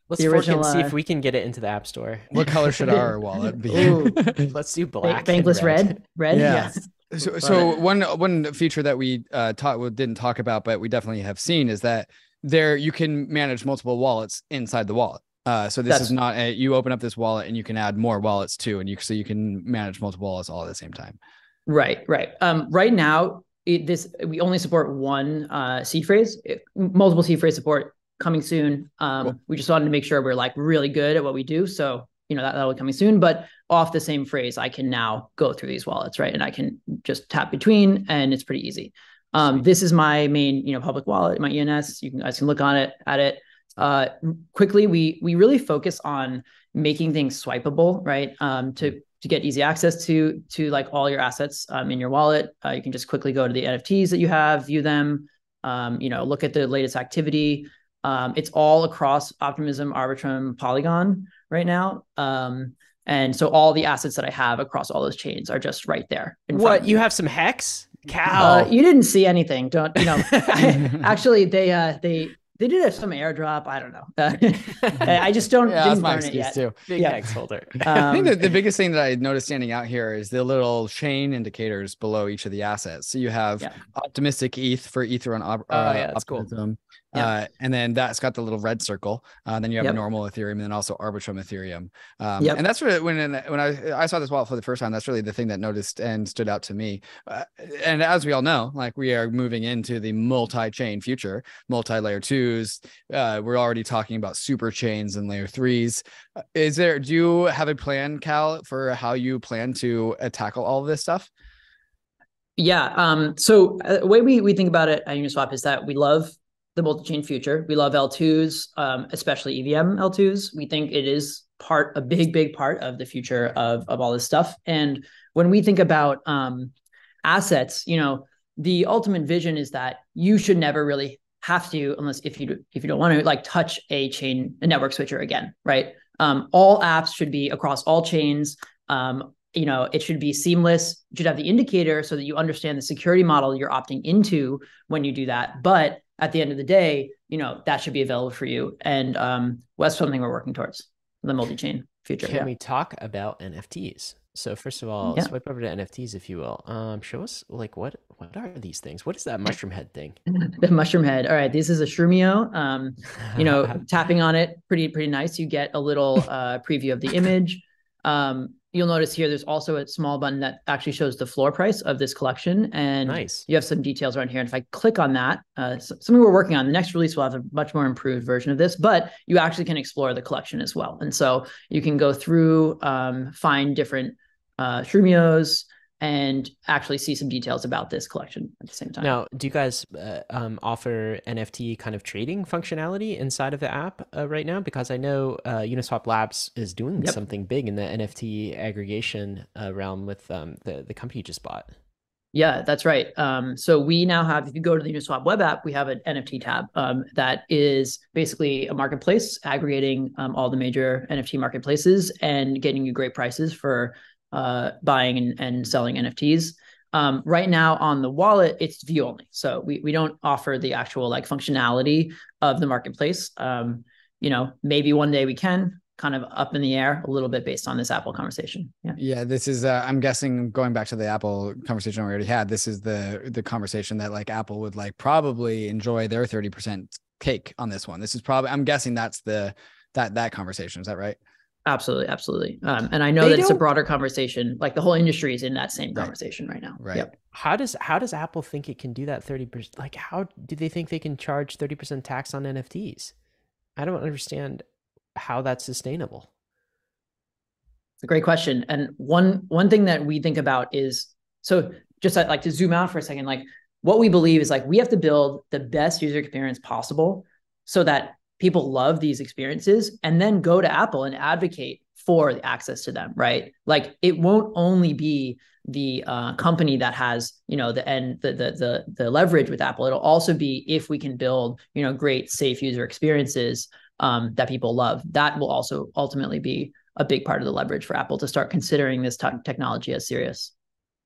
Let's the original, fork it and see if uh, we can get it into the app store. What color should our *laughs* wallet be? Let's do black. Bankless red. Red. Yeah. Yes. So, so one one feature that we uh taught didn't talk about, but we definitely have seen is that there you can manage multiple wallets inside the wallet. Uh, so this That's, is not a, you open up this wallet and you can add more wallets too, and you so you can manage multiple wallets all at the same time. Right, right. Um, right now, it, this we only support one uh, seed phrase. It, multiple seed phrase support coming soon. Um, cool. We just wanted to make sure we're like really good at what we do. So you know that that'll be coming soon. But off the same phrase, I can now go through these wallets, right? And I can just tap between, and it's pretty easy. Um, this is my main, you know, public wallet, my ENS. You can guys can look on it at it. Uh, quickly, we we really focus on making things swipeable, right? Um, to to get easy access to to like all your assets um, in your wallet. Uh, you can just quickly go to the NFTs that you have, view them, um, you know, look at the latest activity. Um, it's all across Optimism, Arbitrum, Polygon right now. Um, and so all the assets that I have across all those chains are just right there. what you have some hex? Cal. Uh, you didn't see anything. Don't you know? *laughs* *laughs* actually, they uh, they they did have some airdrop. I don't know. *laughs* *laughs* I just don't. yeah, that's my excuse too. Big yeah. hex holder. Um, *laughs* I think the, the biggest thing that I noticed standing out here is the little chain indicators below each of the assets. So you have yeah. optimistic ETH for Ether on uh, oh, yeah, that's optimism. Cool. Yeah. Uh, and then that's got the little red circle. Uh, then you have Yep. normal Ethereum and then also Arbitrum Ethereum. Um, Yep. And that's really when when I I saw this wallet for the first time. That's really the thing that noticed and stood out to me. Uh, and as we all know, like we are moving into the multi-chain future, multi-layer twos. Uh, we're already talking about super chains and layer threes. Uh, Is there? Do you have a plan, Cal, for how you plan to uh, tackle all of this stuff? Yeah. Um, so the way we, we think about it at Uniswap is that we love the multi-chain future. We love L2s, um, especially EVM L2s. We think it is part, a big, big part of the future of, of all this stuff. And when we think about um, assets, you know, the ultimate vision is that you should never really have to, unless if you if you don't want to, like touch a chain, a network switcher again, right? Um, all apps should be across all chains. Um, you know, it should be seamless. You should have the indicator so that you understand the security model you're opting into when you do that. But at the end of the day, you know, that should be available for you. And um, well, that's something we're working towards the multi-chain future. Can yeah. we talk about NFTs? So first of all, Yeah. swipe over to NFTs if you will. Um, show us like what what are these things? What is that mushroom head thing? *laughs* the mushroom head. All right, this is a Shrumio. Um, you know, *laughs* tapping on it, pretty pretty nice. You get a little uh, preview of the image. Um, you'll notice here there's also a small button that actually shows the floor price of this collection, and nice. you have some details around here. And if I click on that, uh, something we're working on, the next release will have a much more improved version of this, but you actually can explore the collection as well. And so you can go through, um, find different uh, Shrumios, and actually see some details about this collection at the same time. Now, do you guys uh, um, offer NFT kind of trading functionality inside of the app uh, right now? Because I know uh, Uniswap Labs is doing Yep. something big in the NFT aggregation uh, realm with um, the the company you just bought. Yeah, that's right. Um, so we now have, if you go to the Uniswap web app, we have an NFT tab um, that is basically a marketplace aggregating um, all the major NFT marketplaces and getting you great prices for uh, buying and, and selling NFTs. Um, right now on the wallet, it's view only. So we, we don't offer the actual like functionality of the marketplace. Um, you know, maybe one day we can kind of up in the air a little bit based on this Apple conversation. Yeah. Yeah, this is. Uh, I'm guessing going back to the Apple conversation we already had. This is the the conversation that like Apple would like probably enjoy their thirty percent cake on this one. This is probably. I'm guessing that's the that that conversation. Is that right? Absolutely, absolutely. Um, and I know They that it's a broader conversation. Like the whole industry is in that same Right. conversation right now. Right. Yep. How does how does Apple think it can do that thirty percent? Like, how do they think they can charge thirty percent tax on NFTs? I don't understand how that's sustainable. It's a great question. And one one thing that we think about is so just like to zoom out for a second. Like what we believe is like we have to build the best user experience possible so that people love these experiences and then go to Apple and advocate for the access to them, right? Like it won't only be the uh, company that has you know the end the, the the the leverage with Apple. It'll also be if we can build you know great safe user experiences um, that people love. That will also ultimately be a big part of the leverage for Apple to start considering this te- technology as serious.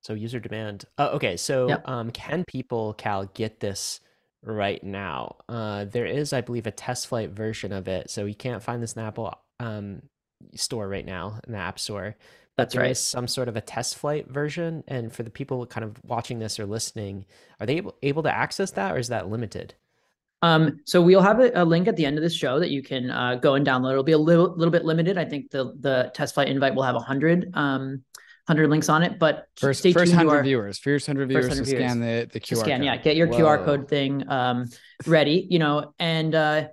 So user demand. Uh, okay, so Yep. um, can people, Cal, get this right now? Uh, there is, I believe, a test flight version of it. So you can't find this in Apple um, store right now in the App Store. But That's there right. is some sort of a test flight version. And for the people kind of watching this or listening, are they able, able to access that, or is that limited? Um, so we'll have a, a link at the end of this show that you can uh, go and download. It'll be a little little bit limited. I think the the test flight invite will have a hundred um, hundred links on it. But First first hundred our- viewers. First hundred viewers 100 to scan the the QR scan. code. Yeah, get your QR code thing um, ready. You know, and uh,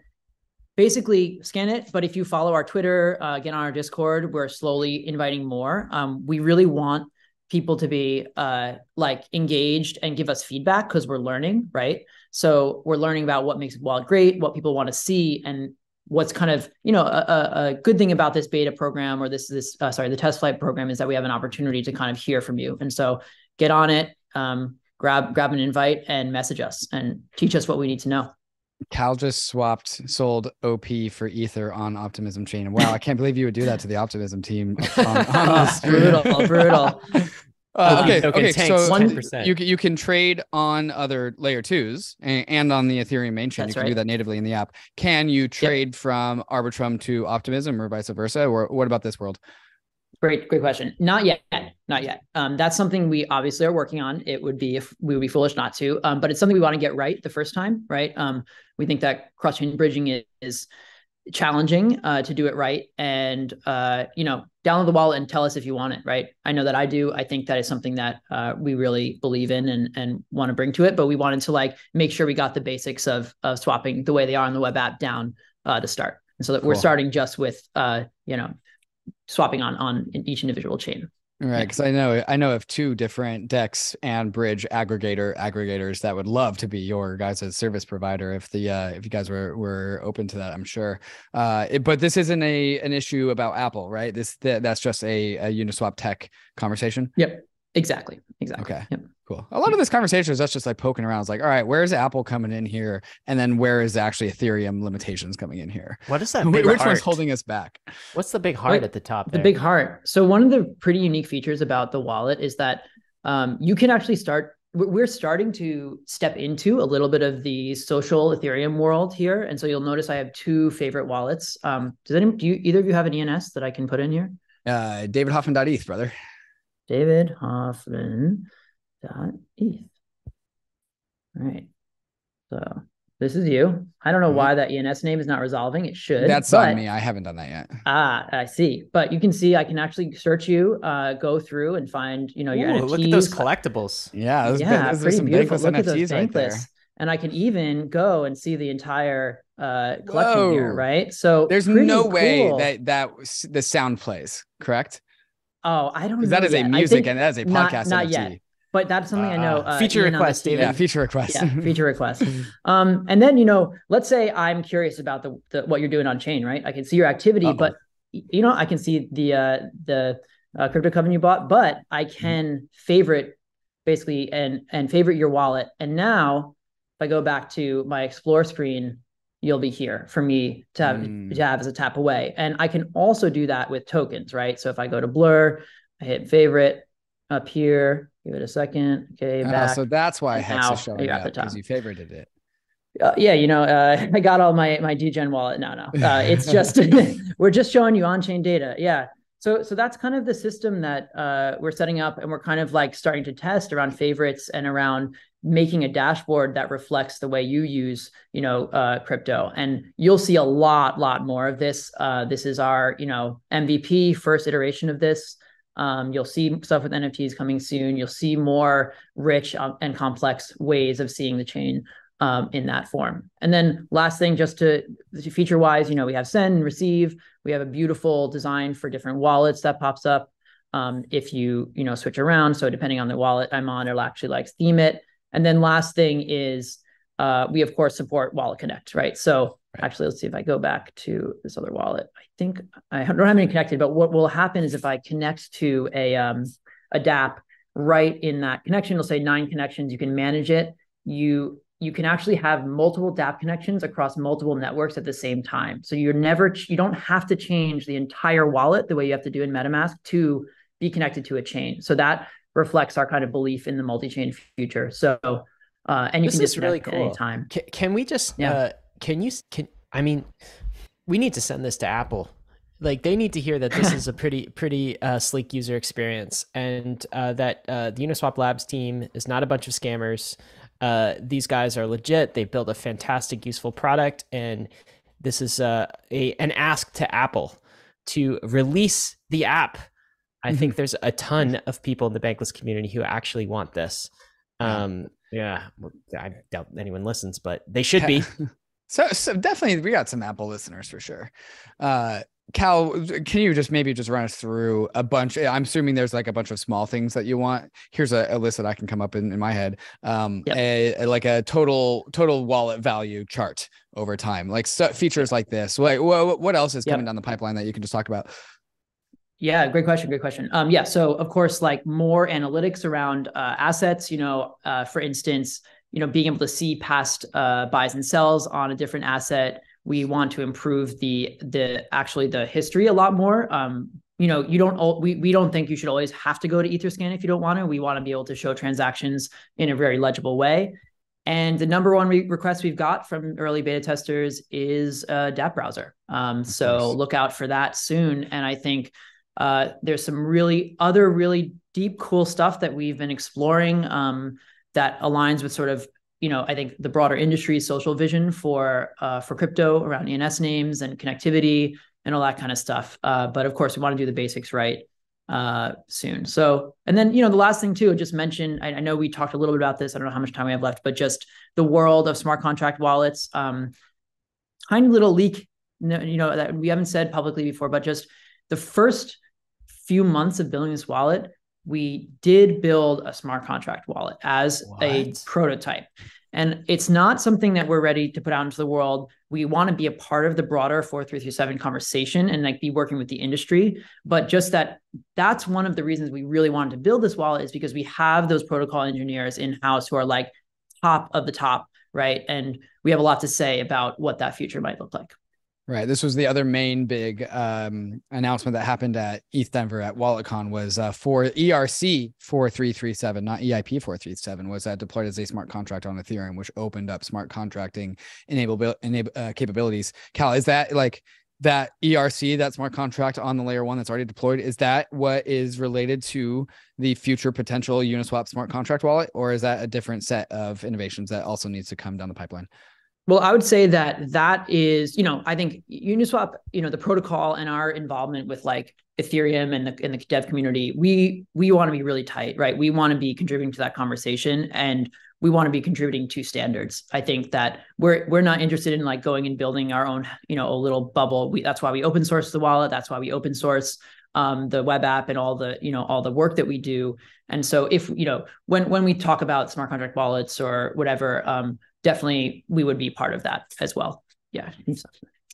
basically scan it. But if you follow our Twitter, uh, get on our Discord, we're slowly inviting more. Um, we really want people to be uh, like engaged and give us feedback because we're learning, right? So we're learning about what makes Wild great, what people want to see, and what's kind of you know a, a, a good thing about this beta program or this this uh, sorry the test flight program is that we have an opportunity to kind of hear from you, and so get on it. Um, grab grab an invite and message us and teach us what we need to know. Cal just swapped sold OP for Ether on Optimism Chain. Wow, I can't believe you would do that to the Optimism team. On, on *laughs* brutal, brutal. *laughs* Uh, OP okay, okay. tanks So One- 10%. you can- you can trade on other layer twos and, and on the Ethereum main chain. That's you can do that natively in the app. Can you trade from Arbitrum to Optimism or vice versa? Or what about this world? Great, great question. Not yet, not yet. Um, that's something we obviously are working on. It would be if we would be foolish not to, um, but it's something we want to get right the first time, right? Um, We think that cross chain bridging is, is challenging uh, to do it right and uh, you know download the wallet and tell us if you want it right? I know that i do. I think that is something that uh, we really believe in and, and want to bring to it but we wanted to like make sure we got the basics of of swapping the way they are on the web app down uh, to start. And so that cool. we're starting just with uh, you know swapping on on each individual chain Right, because I know I know of two different Dex and Bridge aggregator aggregators that would love to be your guys' as service provider if the uh, if you guys were were open to that. I'm sure. Uh, it, but this isn't a an issue about Apple, right? This th- that's just a, a Uniswap tech conversation. Yep, exactly, exactly. Okay. Yep. Cool. A lot of this conversation is us just like poking around. It's like, all right, where's Apple coming in here? And then where is actually Ethereum limitations coming in here? What is that? Which heart? one's holding us back? What's the big heart like, at the top? There? The big heart. So one of the pretty unique features about the wallet is that um, you can actually start. We're starting to step into a little bit of the social Ethereum world here, and so you'll notice I have two favorite wallets. Um, does any do you, either of you have an ENS that I can put in here? Uh, David Hoffman.eth, brother. David Hoffman dot eth. All right. So this is you. I don't know mm-hmm. why that ENS name is not resolving. It should. That's but, on me. I haven't done that yet. Ah, I see. But you can see I can actually search you, uh, go through and find, you know, your Ooh, NFTs. Look at those collectibles. Yeah, those, yeah, those pretty beautiful. Look NFTs at those right there. And I can even go and see the entire uh, collection Whoa. here, right? So there's no cool. way that that the sound plays, correct? Oh, I don't know. That is yet. a music and that is a podcast. Not, not yet but that's something uh, I know. Uh, feature request, David. Yeah, feature request. yeah, *laughs* feature request. um, and then you know, let's say I'm curious about the, the what you're doing on chain, right? I can see your activity, Uh-oh. but you know, I can see the uh, the uh, crypto coven you bought, but I mm-hmm. can mm-hmm. favorite basically and and favorite your wallet. And now, if I go back to my explore screen, you'll be here for me to have mm. to have as a tap away. And I can also do that with tokens, right? So if I go to blur, I hit favorite up here Give it a second. Okay, uh, so that's why Hex is showing up because you favorited it. Uh, yeah, you know, uh, *laughs* I got all my my Degen wallet. No, no, uh, it's *laughs* just *laughs* we're just showing you on chain data. Yeah, so so that's kind of the system that uh, we're setting up, and we're kind of like starting to test around favorites and around making a dashboard that reflects the way you use you know uh, crypto and you'll see a lot lot more of this uh, this is our you know mvp first iteration of this um, you'll see stuff with NFTs coming soon. You'll see more rich um, and complex ways of seeing the chain um, in that form. And then last thing, just to feature wise, you know, we have send and receive. We have a beautiful design for different wallets that pops up um, if you you know switch around. So depending on the wallet I'm on, it'll actually like theme it. And then last thing is uh, we of course support Wallet Connect, right? So Actually, let's see if I go back to this other wallet. I think I don't have any connected, but what will happen is if I connect to a um, a DApp right in that connection, it'll say nine connections. You can manage it. You you can actually have multiple DApp connections across multiple networks at the same time. So you're never you don't have to change the entire wallet the way you have to do in MetaMask to be connected to a chain. So that reflects our kind of belief in the multi-chain future. So uh, and you this can just really cool. anytime. Can, can we just yeah. uh, can you can I mean, we need to send this to Apple. Like they need to hear that this *laughs* is a pretty pretty uh, sleek user experience, and uh, that uh, the Uniswap Labs team is not a bunch of scammers. Uh, these guys are legit. They built a fantastic, useful product, and this is uh, a an ask to Apple to release the app. I mm-hmm. think there's a ton of people in the bankless community who actually want this. Um, yeah, I doubt anyone listens, but they *laughs* should be. So, so definitely we got some Apple listeners for sure. Uh, Cal, can you just maybe just run us through a bunch? I'm assuming there's like a bunch of small things that you want. Here's a, a list that I can come up in, in my head. Um, yep. a, a, like a total total wallet value chart over time, like so, features like this. What what, what else is coming yep. down the pipeline that you can just talk about? Yeah, great question. Great question. Um, yeah, so of course, like more analytics around uh, assets. You know, uh, for instance, you know, being able to see past uh, buys and sells on a different asset. We want to improve the the actually the history a lot more. Um, you know, you don't we we don't think you should always have to go to Etherscan if you don't want to. We want to be able to show transactions in a very legible way. And the number one re- request we've got from early beta testers is a DApp browser. Um, so look out for that soon. And I think uh, there's some really other really deep, cool stuff that we've been exploring. Um, that aligns with sort of you know, I think the broader industry social vision for uh, for crypto around ENS names and connectivity and all that kind of stuff. Uh, but of course, we want to do the basics right uh, soon. So, and then you know, the last thing too, just mention. I, I, know we talked a little bit about this. I don't know how much time we have left, but just the world of smart contract wallets. Um, tiny little leak, you know, that we haven't said publicly before, but just the first few months of building this wallet, we did build a smart contract wallet as what? a prototype. And it's not something that we're ready to put out into the world. We want to be a part of the broader 4337 conversation and like be working with the industry. But just that that's one of the reasons we really wanted to build this wallet is because we have those protocol engineers in house who are like top of the top, right? And we have a lot to say about what that future might look like. Right. This was the other main big um, announcement that happened at ETH Denver at WalletCon was uh, for ERC 4337, not EIP 437, was uh, deployed as a smart contract on Ethereum, which opened up smart contracting enable, enable uh, capabilities. Cal, is that like that ERC, that smart contract on the layer one that's already deployed? Is that what is related to the future potential Uniswap smart contract wallet, or is that a different set of innovations that also needs to come down the pipeline? Well, I would say that that is, you know, I think Uniswap, you know, the protocol and our involvement with like Ethereum and the in the dev community, we we want to be really tight, right? We want to be contributing to that conversation and we want to be contributing to standards. I think that we're we're not interested in like going and building our own, you know, a little bubble. We that's why we open source the wallet. That's why we open source um, the web app and all the you know all the work that we do. And so if you know when when we talk about smart contract wallets or whatever, um, definitely we would be part of that as well. Yeah.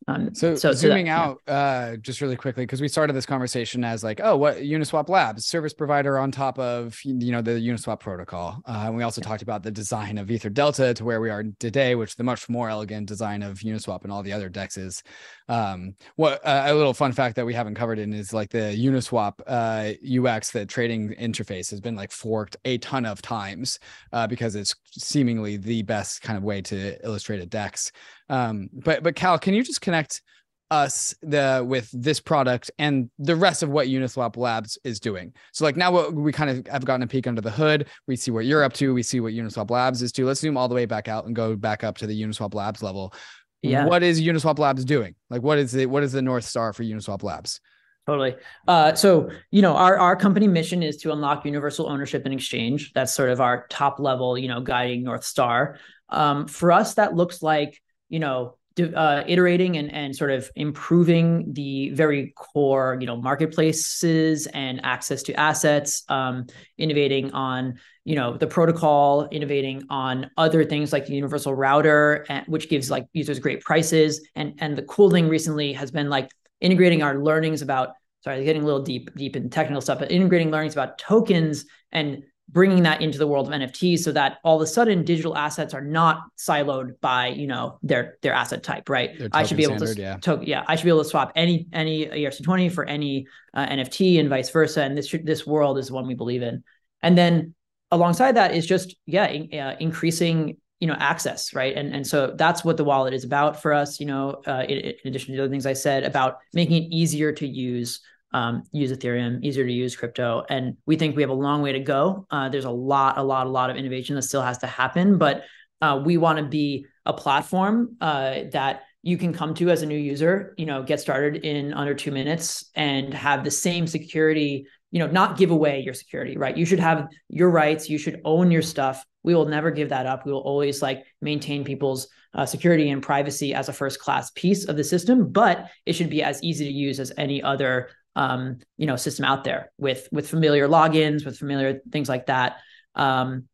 Um, so, so, zooming so that, out, yeah. uh, just really quickly, because we started this conversation as like, oh, what Uniswap Labs, service provider on top of you know the Uniswap protocol, uh, and we also yeah. talked about the design of Ether Delta to where we are today, which the much more elegant design of Uniswap and all the other dexes. Um, what uh, a little fun fact that we haven't covered in is like the Uniswap uh, UX, the trading interface has been like forked a ton of times uh, because it's seemingly the best kind of way to illustrate a dex. Um, but but Cal, can you just connect us the with this product and the rest of what Uniswap Labs is doing? So like now what we kind of have gotten a peek under the hood. We see what you're up to. We see what Uniswap Labs is to. Let's zoom all the way back out and go back up to the Uniswap Labs level. Yeah. What is Uniswap Labs doing? Like what is it? What is the North Star for Uniswap Labs? Totally. Uh, so, you know, our, our company mission is to unlock universal ownership and exchange. That's sort of our top level, you know, guiding North Star. Um, for us, that looks like you know uh, iterating and, and sort of improving the very core, you know, marketplaces and access to assets, um, innovating on, you know, the protocol, innovating on other things like the universal router, which gives like users great prices. And and the cool thing recently has been like integrating our learnings about. Sorry, getting a little deep deep in technical stuff, but integrating learnings about tokens and bringing that into the world of NFTs so that all of a sudden digital assets are not siloed by you know their their asset type, right? I should be able standard, to yeah. To, yeah, I should be able to swap any any ERC20 for any uh, NFT and vice versa. And this this world is the one we believe in. And then alongside that is just yeah in, uh, increasing you know access right and and so that's what the wallet is about for us you know uh, in, in addition to the other things i said about making it easier to use um, use Ethereum, easier to use crypto. And we think we have a long way to go. Uh, there's a lot, a lot, a lot of innovation that still has to happen, but uh, we want to be a platform uh, that you can come to as a new user, you know, get started in under two minutes and have the same security, you know, not give away your security, right? You should have your rights. You should own your stuff. We will never give that up. We will always like maintain people's uh, security and privacy as a first class piece of the system, but it should be as easy to use as any other um, you know system out there with with familiar logins with familiar things like that um,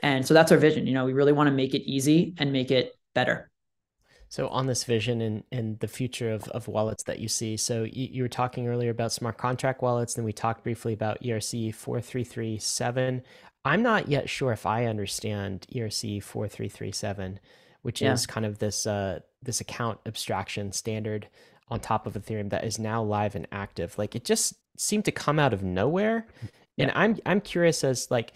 and so that's our vision you know we really want to make it easy and make it better so on this vision and, and the future of, of wallets that you see, so you, you were talking earlier about smart contract wallets, then we talked briefly about ERC 4337. I'm not yet sure if I understand ERC 4337, which yeah. is kind of this uh, this account abstraction standard on top of Ethereum that is now live and active. Like it just seemed to come out of nowhere. Yeah. And I'm I'm curious as like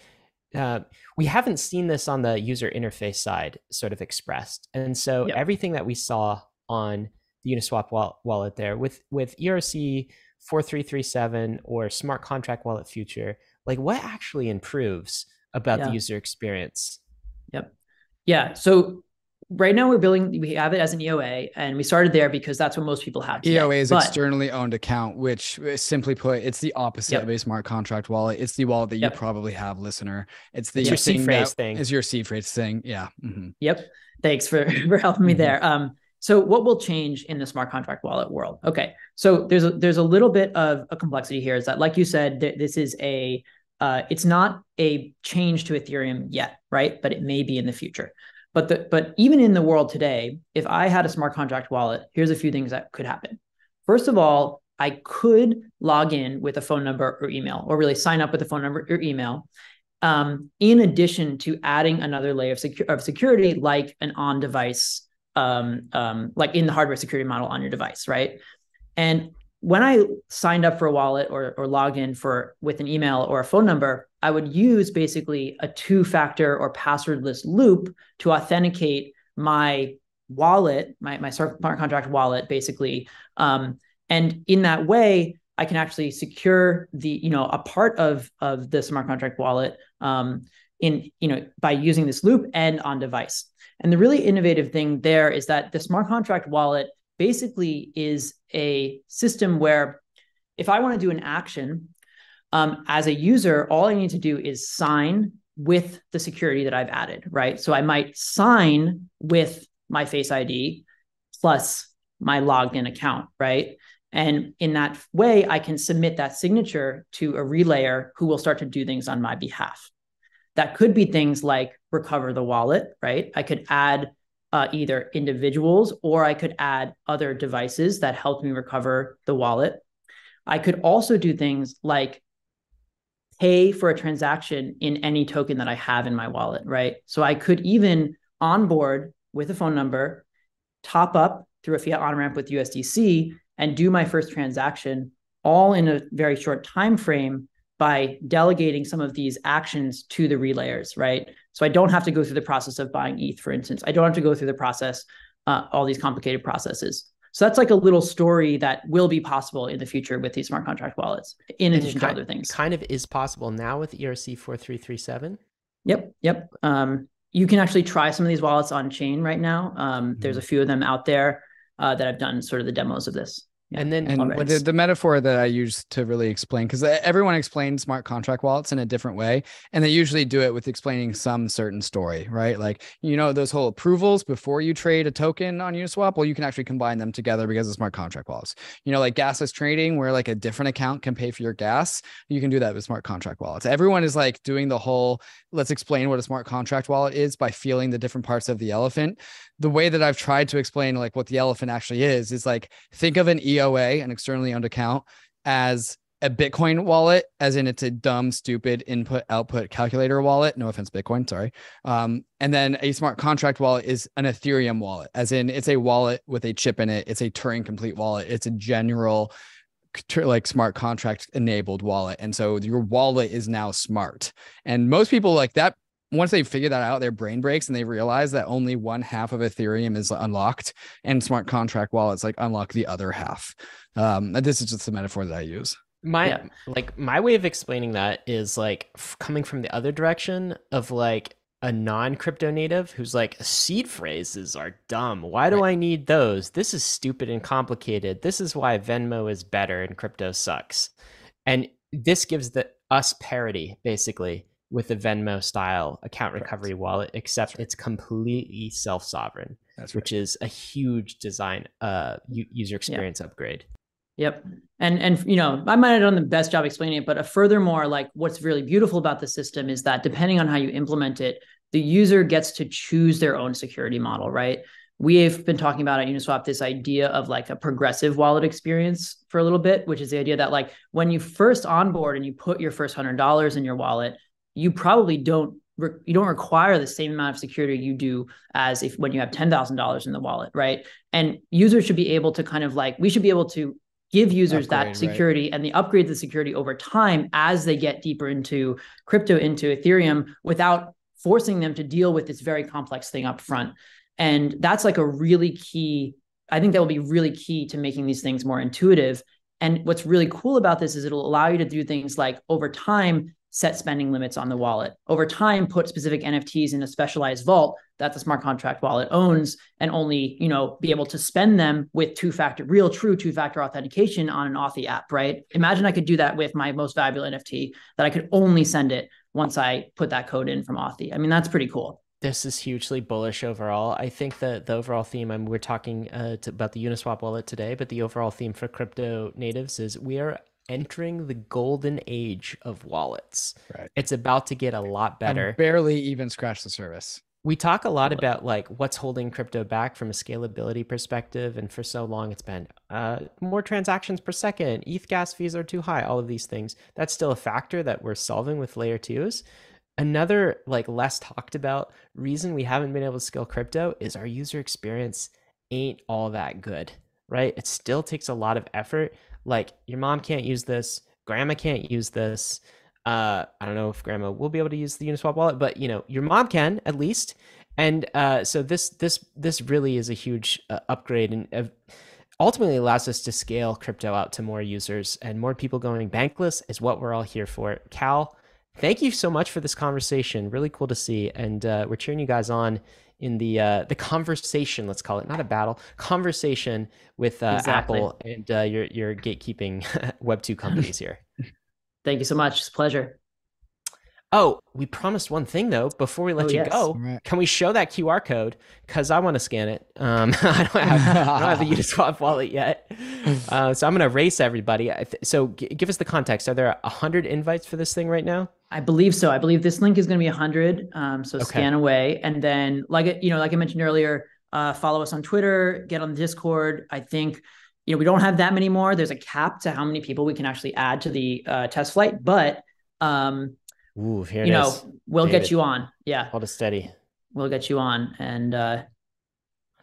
uh, we haven't seen this on the user interface side sort of expressed. And so yeah. everything that we saw on the Uniswap wallet there with with ERC 4337 or smart contract wallet future, like what actually improves about yeah. the user experience? Yep. Yeah. So right now we're building we have it as an EOA and we started there because that's what most people have. Today. EOA is but, externally owned account, which uh, simply put, it's the opposite yep. of a smart contract wallet. It's the wallet that yep. you probably have, listener. It's the it's your seed phrase thing. Is your seed phrase thing. Yeah. Mm-hmm. Yep. Thanks for *laughs* for helping me mm-hmm. there. Um so what will change in the smart contract wallet world? Okay. So there's a there's a little bit of a complexity here is that like you said th- this is a uh, it's not a change to Ethereum yet, right? But it may be in the future. But the but even in the world today, if I had a smart contract wallet, here's a few things that could happen. First of all, I could log in with a phone number or email, or really sign up with a phone number or email, um, in addition to adding another layer of, secu- of security, like an on-device, um, um, like in the hardware security model on your device, right? And when I signed up for a wallet or or logged in for with an email or a phone number, I would use basically a two-factor or passwordless loop to authenticate my wallet, my my smart contract wallet, basically. Um, and in that way, I can actually secure the you know a part of of the smart contract wallet um, in you know by using this loop and on device. And the really innovative thing there is that the smart contract wallet basically is a system where if I want to do an action um, as a user, all I need to do is sign with the security that I've added, right? So I might sign with my Face ID plus my logged in account, right? And in that way, I can submit that signature to a relayer who will start to do things on my behalf. That could be things like recover the wallet, right? I could add uh, either individuals or I could add other devices that helped me recover the wallet. I could also do things like pay for a transaction in any token that I have in my wallet, right? So I could even onboard with a phone number, top up through a fiat on ramp with USDC, and do my first transaction all in a very short time frame by delegating some of these actions to the relayers, right? So I don't have to go through the process of buying ETH, for instance. I don't have to go through the process, uh, all these complicated processes. So that's like a little story that will be possible in the future with these smart contract wallets, in addition kind, to other things. Kind of is possible now with ERC 4337. Yep. Yep. Um, you can actually try some of these wallets on chain right now. Um, mm-hmm. There's a few of them out there uh, that have done sort of the demos of this. Yeah. And then and the, the, metaphor that I use to really explain, because everyone explains smart contract wallets in a different way. And they usually do it with explaining some certain story, right? Like, you know, those whole approvals before you trade a token on Uniswap, well, you can actually combine them together because of smart contract wallets. You know, like gasless trading, where like a different account can pay for your gas, you can do that with smart contract wallets. Everyone is like doing the whole, let's explain what a smart contract wallet is by feeling the different parts of the elephant the way that I've tried to explain like what the elephant actually is is like think of an EOA, an externally owned account, as a Bitcoin wallet, as in it's a dumb, stupid input output calculator wallet. No offense, Bitcoin, sorry. Um, and then a smart contract wallet is an Ethereum wallet, as in it's a wallet with a chip in it. It's a Turing complete wallet. It's a general like smart contract enabled wallet. And so your wallet is now smart. And most people like that once they figure that out, their brain breaks and they realize that only one half of Ethereum is unlocked, and smart contract wallets like unlock the other half. Um, this is just the metaphor that I use. My yeah. like my way of explaining that is like f- coming from the other direction of like a non-crypto native who's like seed phrases are dumb. Why do right. I need those? This is stupid and complicated. This is why Venmo is better and crypto sucks. And this gives the us parity basically with the Venmo style account recovery Correct. wallet, except right. it's completely self sovereign, right. which is a huge design uh, user experience yeah. upgrade. Yep. And and you know, I might have done the best job explaining it, but a furthermore, like what's really beautiful about the system is that depending on how you implement it, the user gets to choose their own security model, right? We've been talking about at Uniswap this idea of like a progressive wallet experience for a little bit, which is the idea that like when you first onboard and you put your first hundred dollars in your wallet, you probably don't you don't require the same amount of security you do as if when you have $10,000 in the wallet, right? And users should be able to kind of like we should be able to give users upgrade, that security right. and the upgrade the security over time as they get deeper into crypto into Ethereum without forcing them to deal with this very complex thing up front. And that's like a really key I think that will be really key to making these things more intuitive. And what's really cool about this is it'll allow you to do things like over time set spending limits on the wallet. Over time, put specific NFTs in a specialized vault that the smart contract wallet owns and only, you know, be able to spend them with two-factor, real true two-factor authentication on an Authy app, right? Imagine I could do that with my most valuable NFT that I could only send it once I put that code in from Authy. I mean, that's pretty cool. This is hugely bullish overall. I think that the overall theme, I mean, we're talking uh, to, about the Uniswap wallet today, but the overall theme for crypto natives is we are entering the golden age of wallets. Right. It's about to get a lot better. And barely even scratch the surface. We talk a lot about like what's holding crypto back from a scalability perspective, and for so long it's been uh, more transactions per second. ETH gas fees are too high. All of these things. That's still a factor that we're solving with layer twos. Another like less talked about reason we haven't been able to scale crypto is our user experience ain't all that good, right? It still takes a lot of effort like your mom can't use this, grandma can't use this. Uh, I don't know if grandma will be able to use the Uniswap wallet, but you know your mom can at least. And uh, so this this this really is a huge uh, upgrade and uh, ultimately allows us to scale crypto out to more users and more people going bankless is what we're all here for. Cal, thank you so much for this conversation. Really cool to see, and uh, we're cheering you guys on in the uh, the conversation. Let's call it not a battle, conversation with uh, exactly. Apple and uh, your your gatekeeping *laughs* Web two companies here. *laughs* Thank you so much. It's a pleasure. Oh, we promised one thing though before we let oh, you yes. go. Right. Can we show that QR code? Because I want to scan it. Um, *laughs* I don't have I don't have the Uniswap wallet yet, uh, so I'm going to race everybody. So g- give us the context. Are there hundred invites for this thing right now? I believe so. I believe this link is going to be hundred. Um, so okay. scan away, and then like you know, like I mentioned earlier, uh, follow us on Twitter, get on the Discord. I think you know we don't have that many more. There's a cap to how many people we can actually add to the uh, test flight, but um, Ooh, here you know, is. we'll David. get you on. Yeah. Hold it steady. We'll get you on. And uh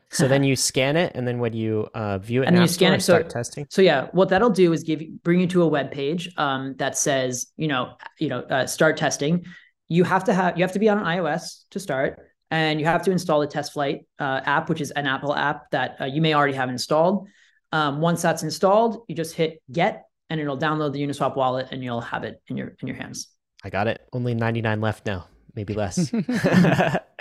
*laughs* so then you scan it and then when you uh view it and then you scan it so testing. So yeah, what that'll do is give bring you to a web page um that says, you know, you know, uh, start testing. You have to have you have to be on an iOS to start and you have to install the test flight uh, app which is an apple app that uh, you may already have installed um, once that's installed you just hit get and it'll download the uniswap wallet and you'll have it in your in your hands I got it. Only 99 left now, maybe less. *laughs* *laughs*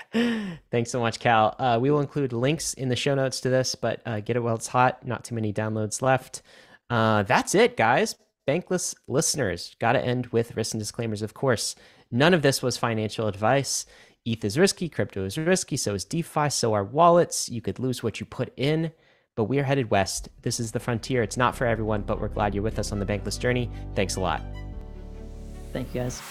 Thanks so much, Cal. Uh, we will include links in the show notes to this, but uh, get it while it's hot. Not too many downloads left. Uh, that's it, guys. Bankless listeners, got to end with risks and disclaimers, of course. None of this was financial advice. ETH is risky, crypto is risky, so is DeFi, so are wallets. You could lose what you put in, but we are headed west. This is the frontier. It's not for everyone, but we're glad you're with us on the Bankless journey. Thanks a lot. Thank you guys.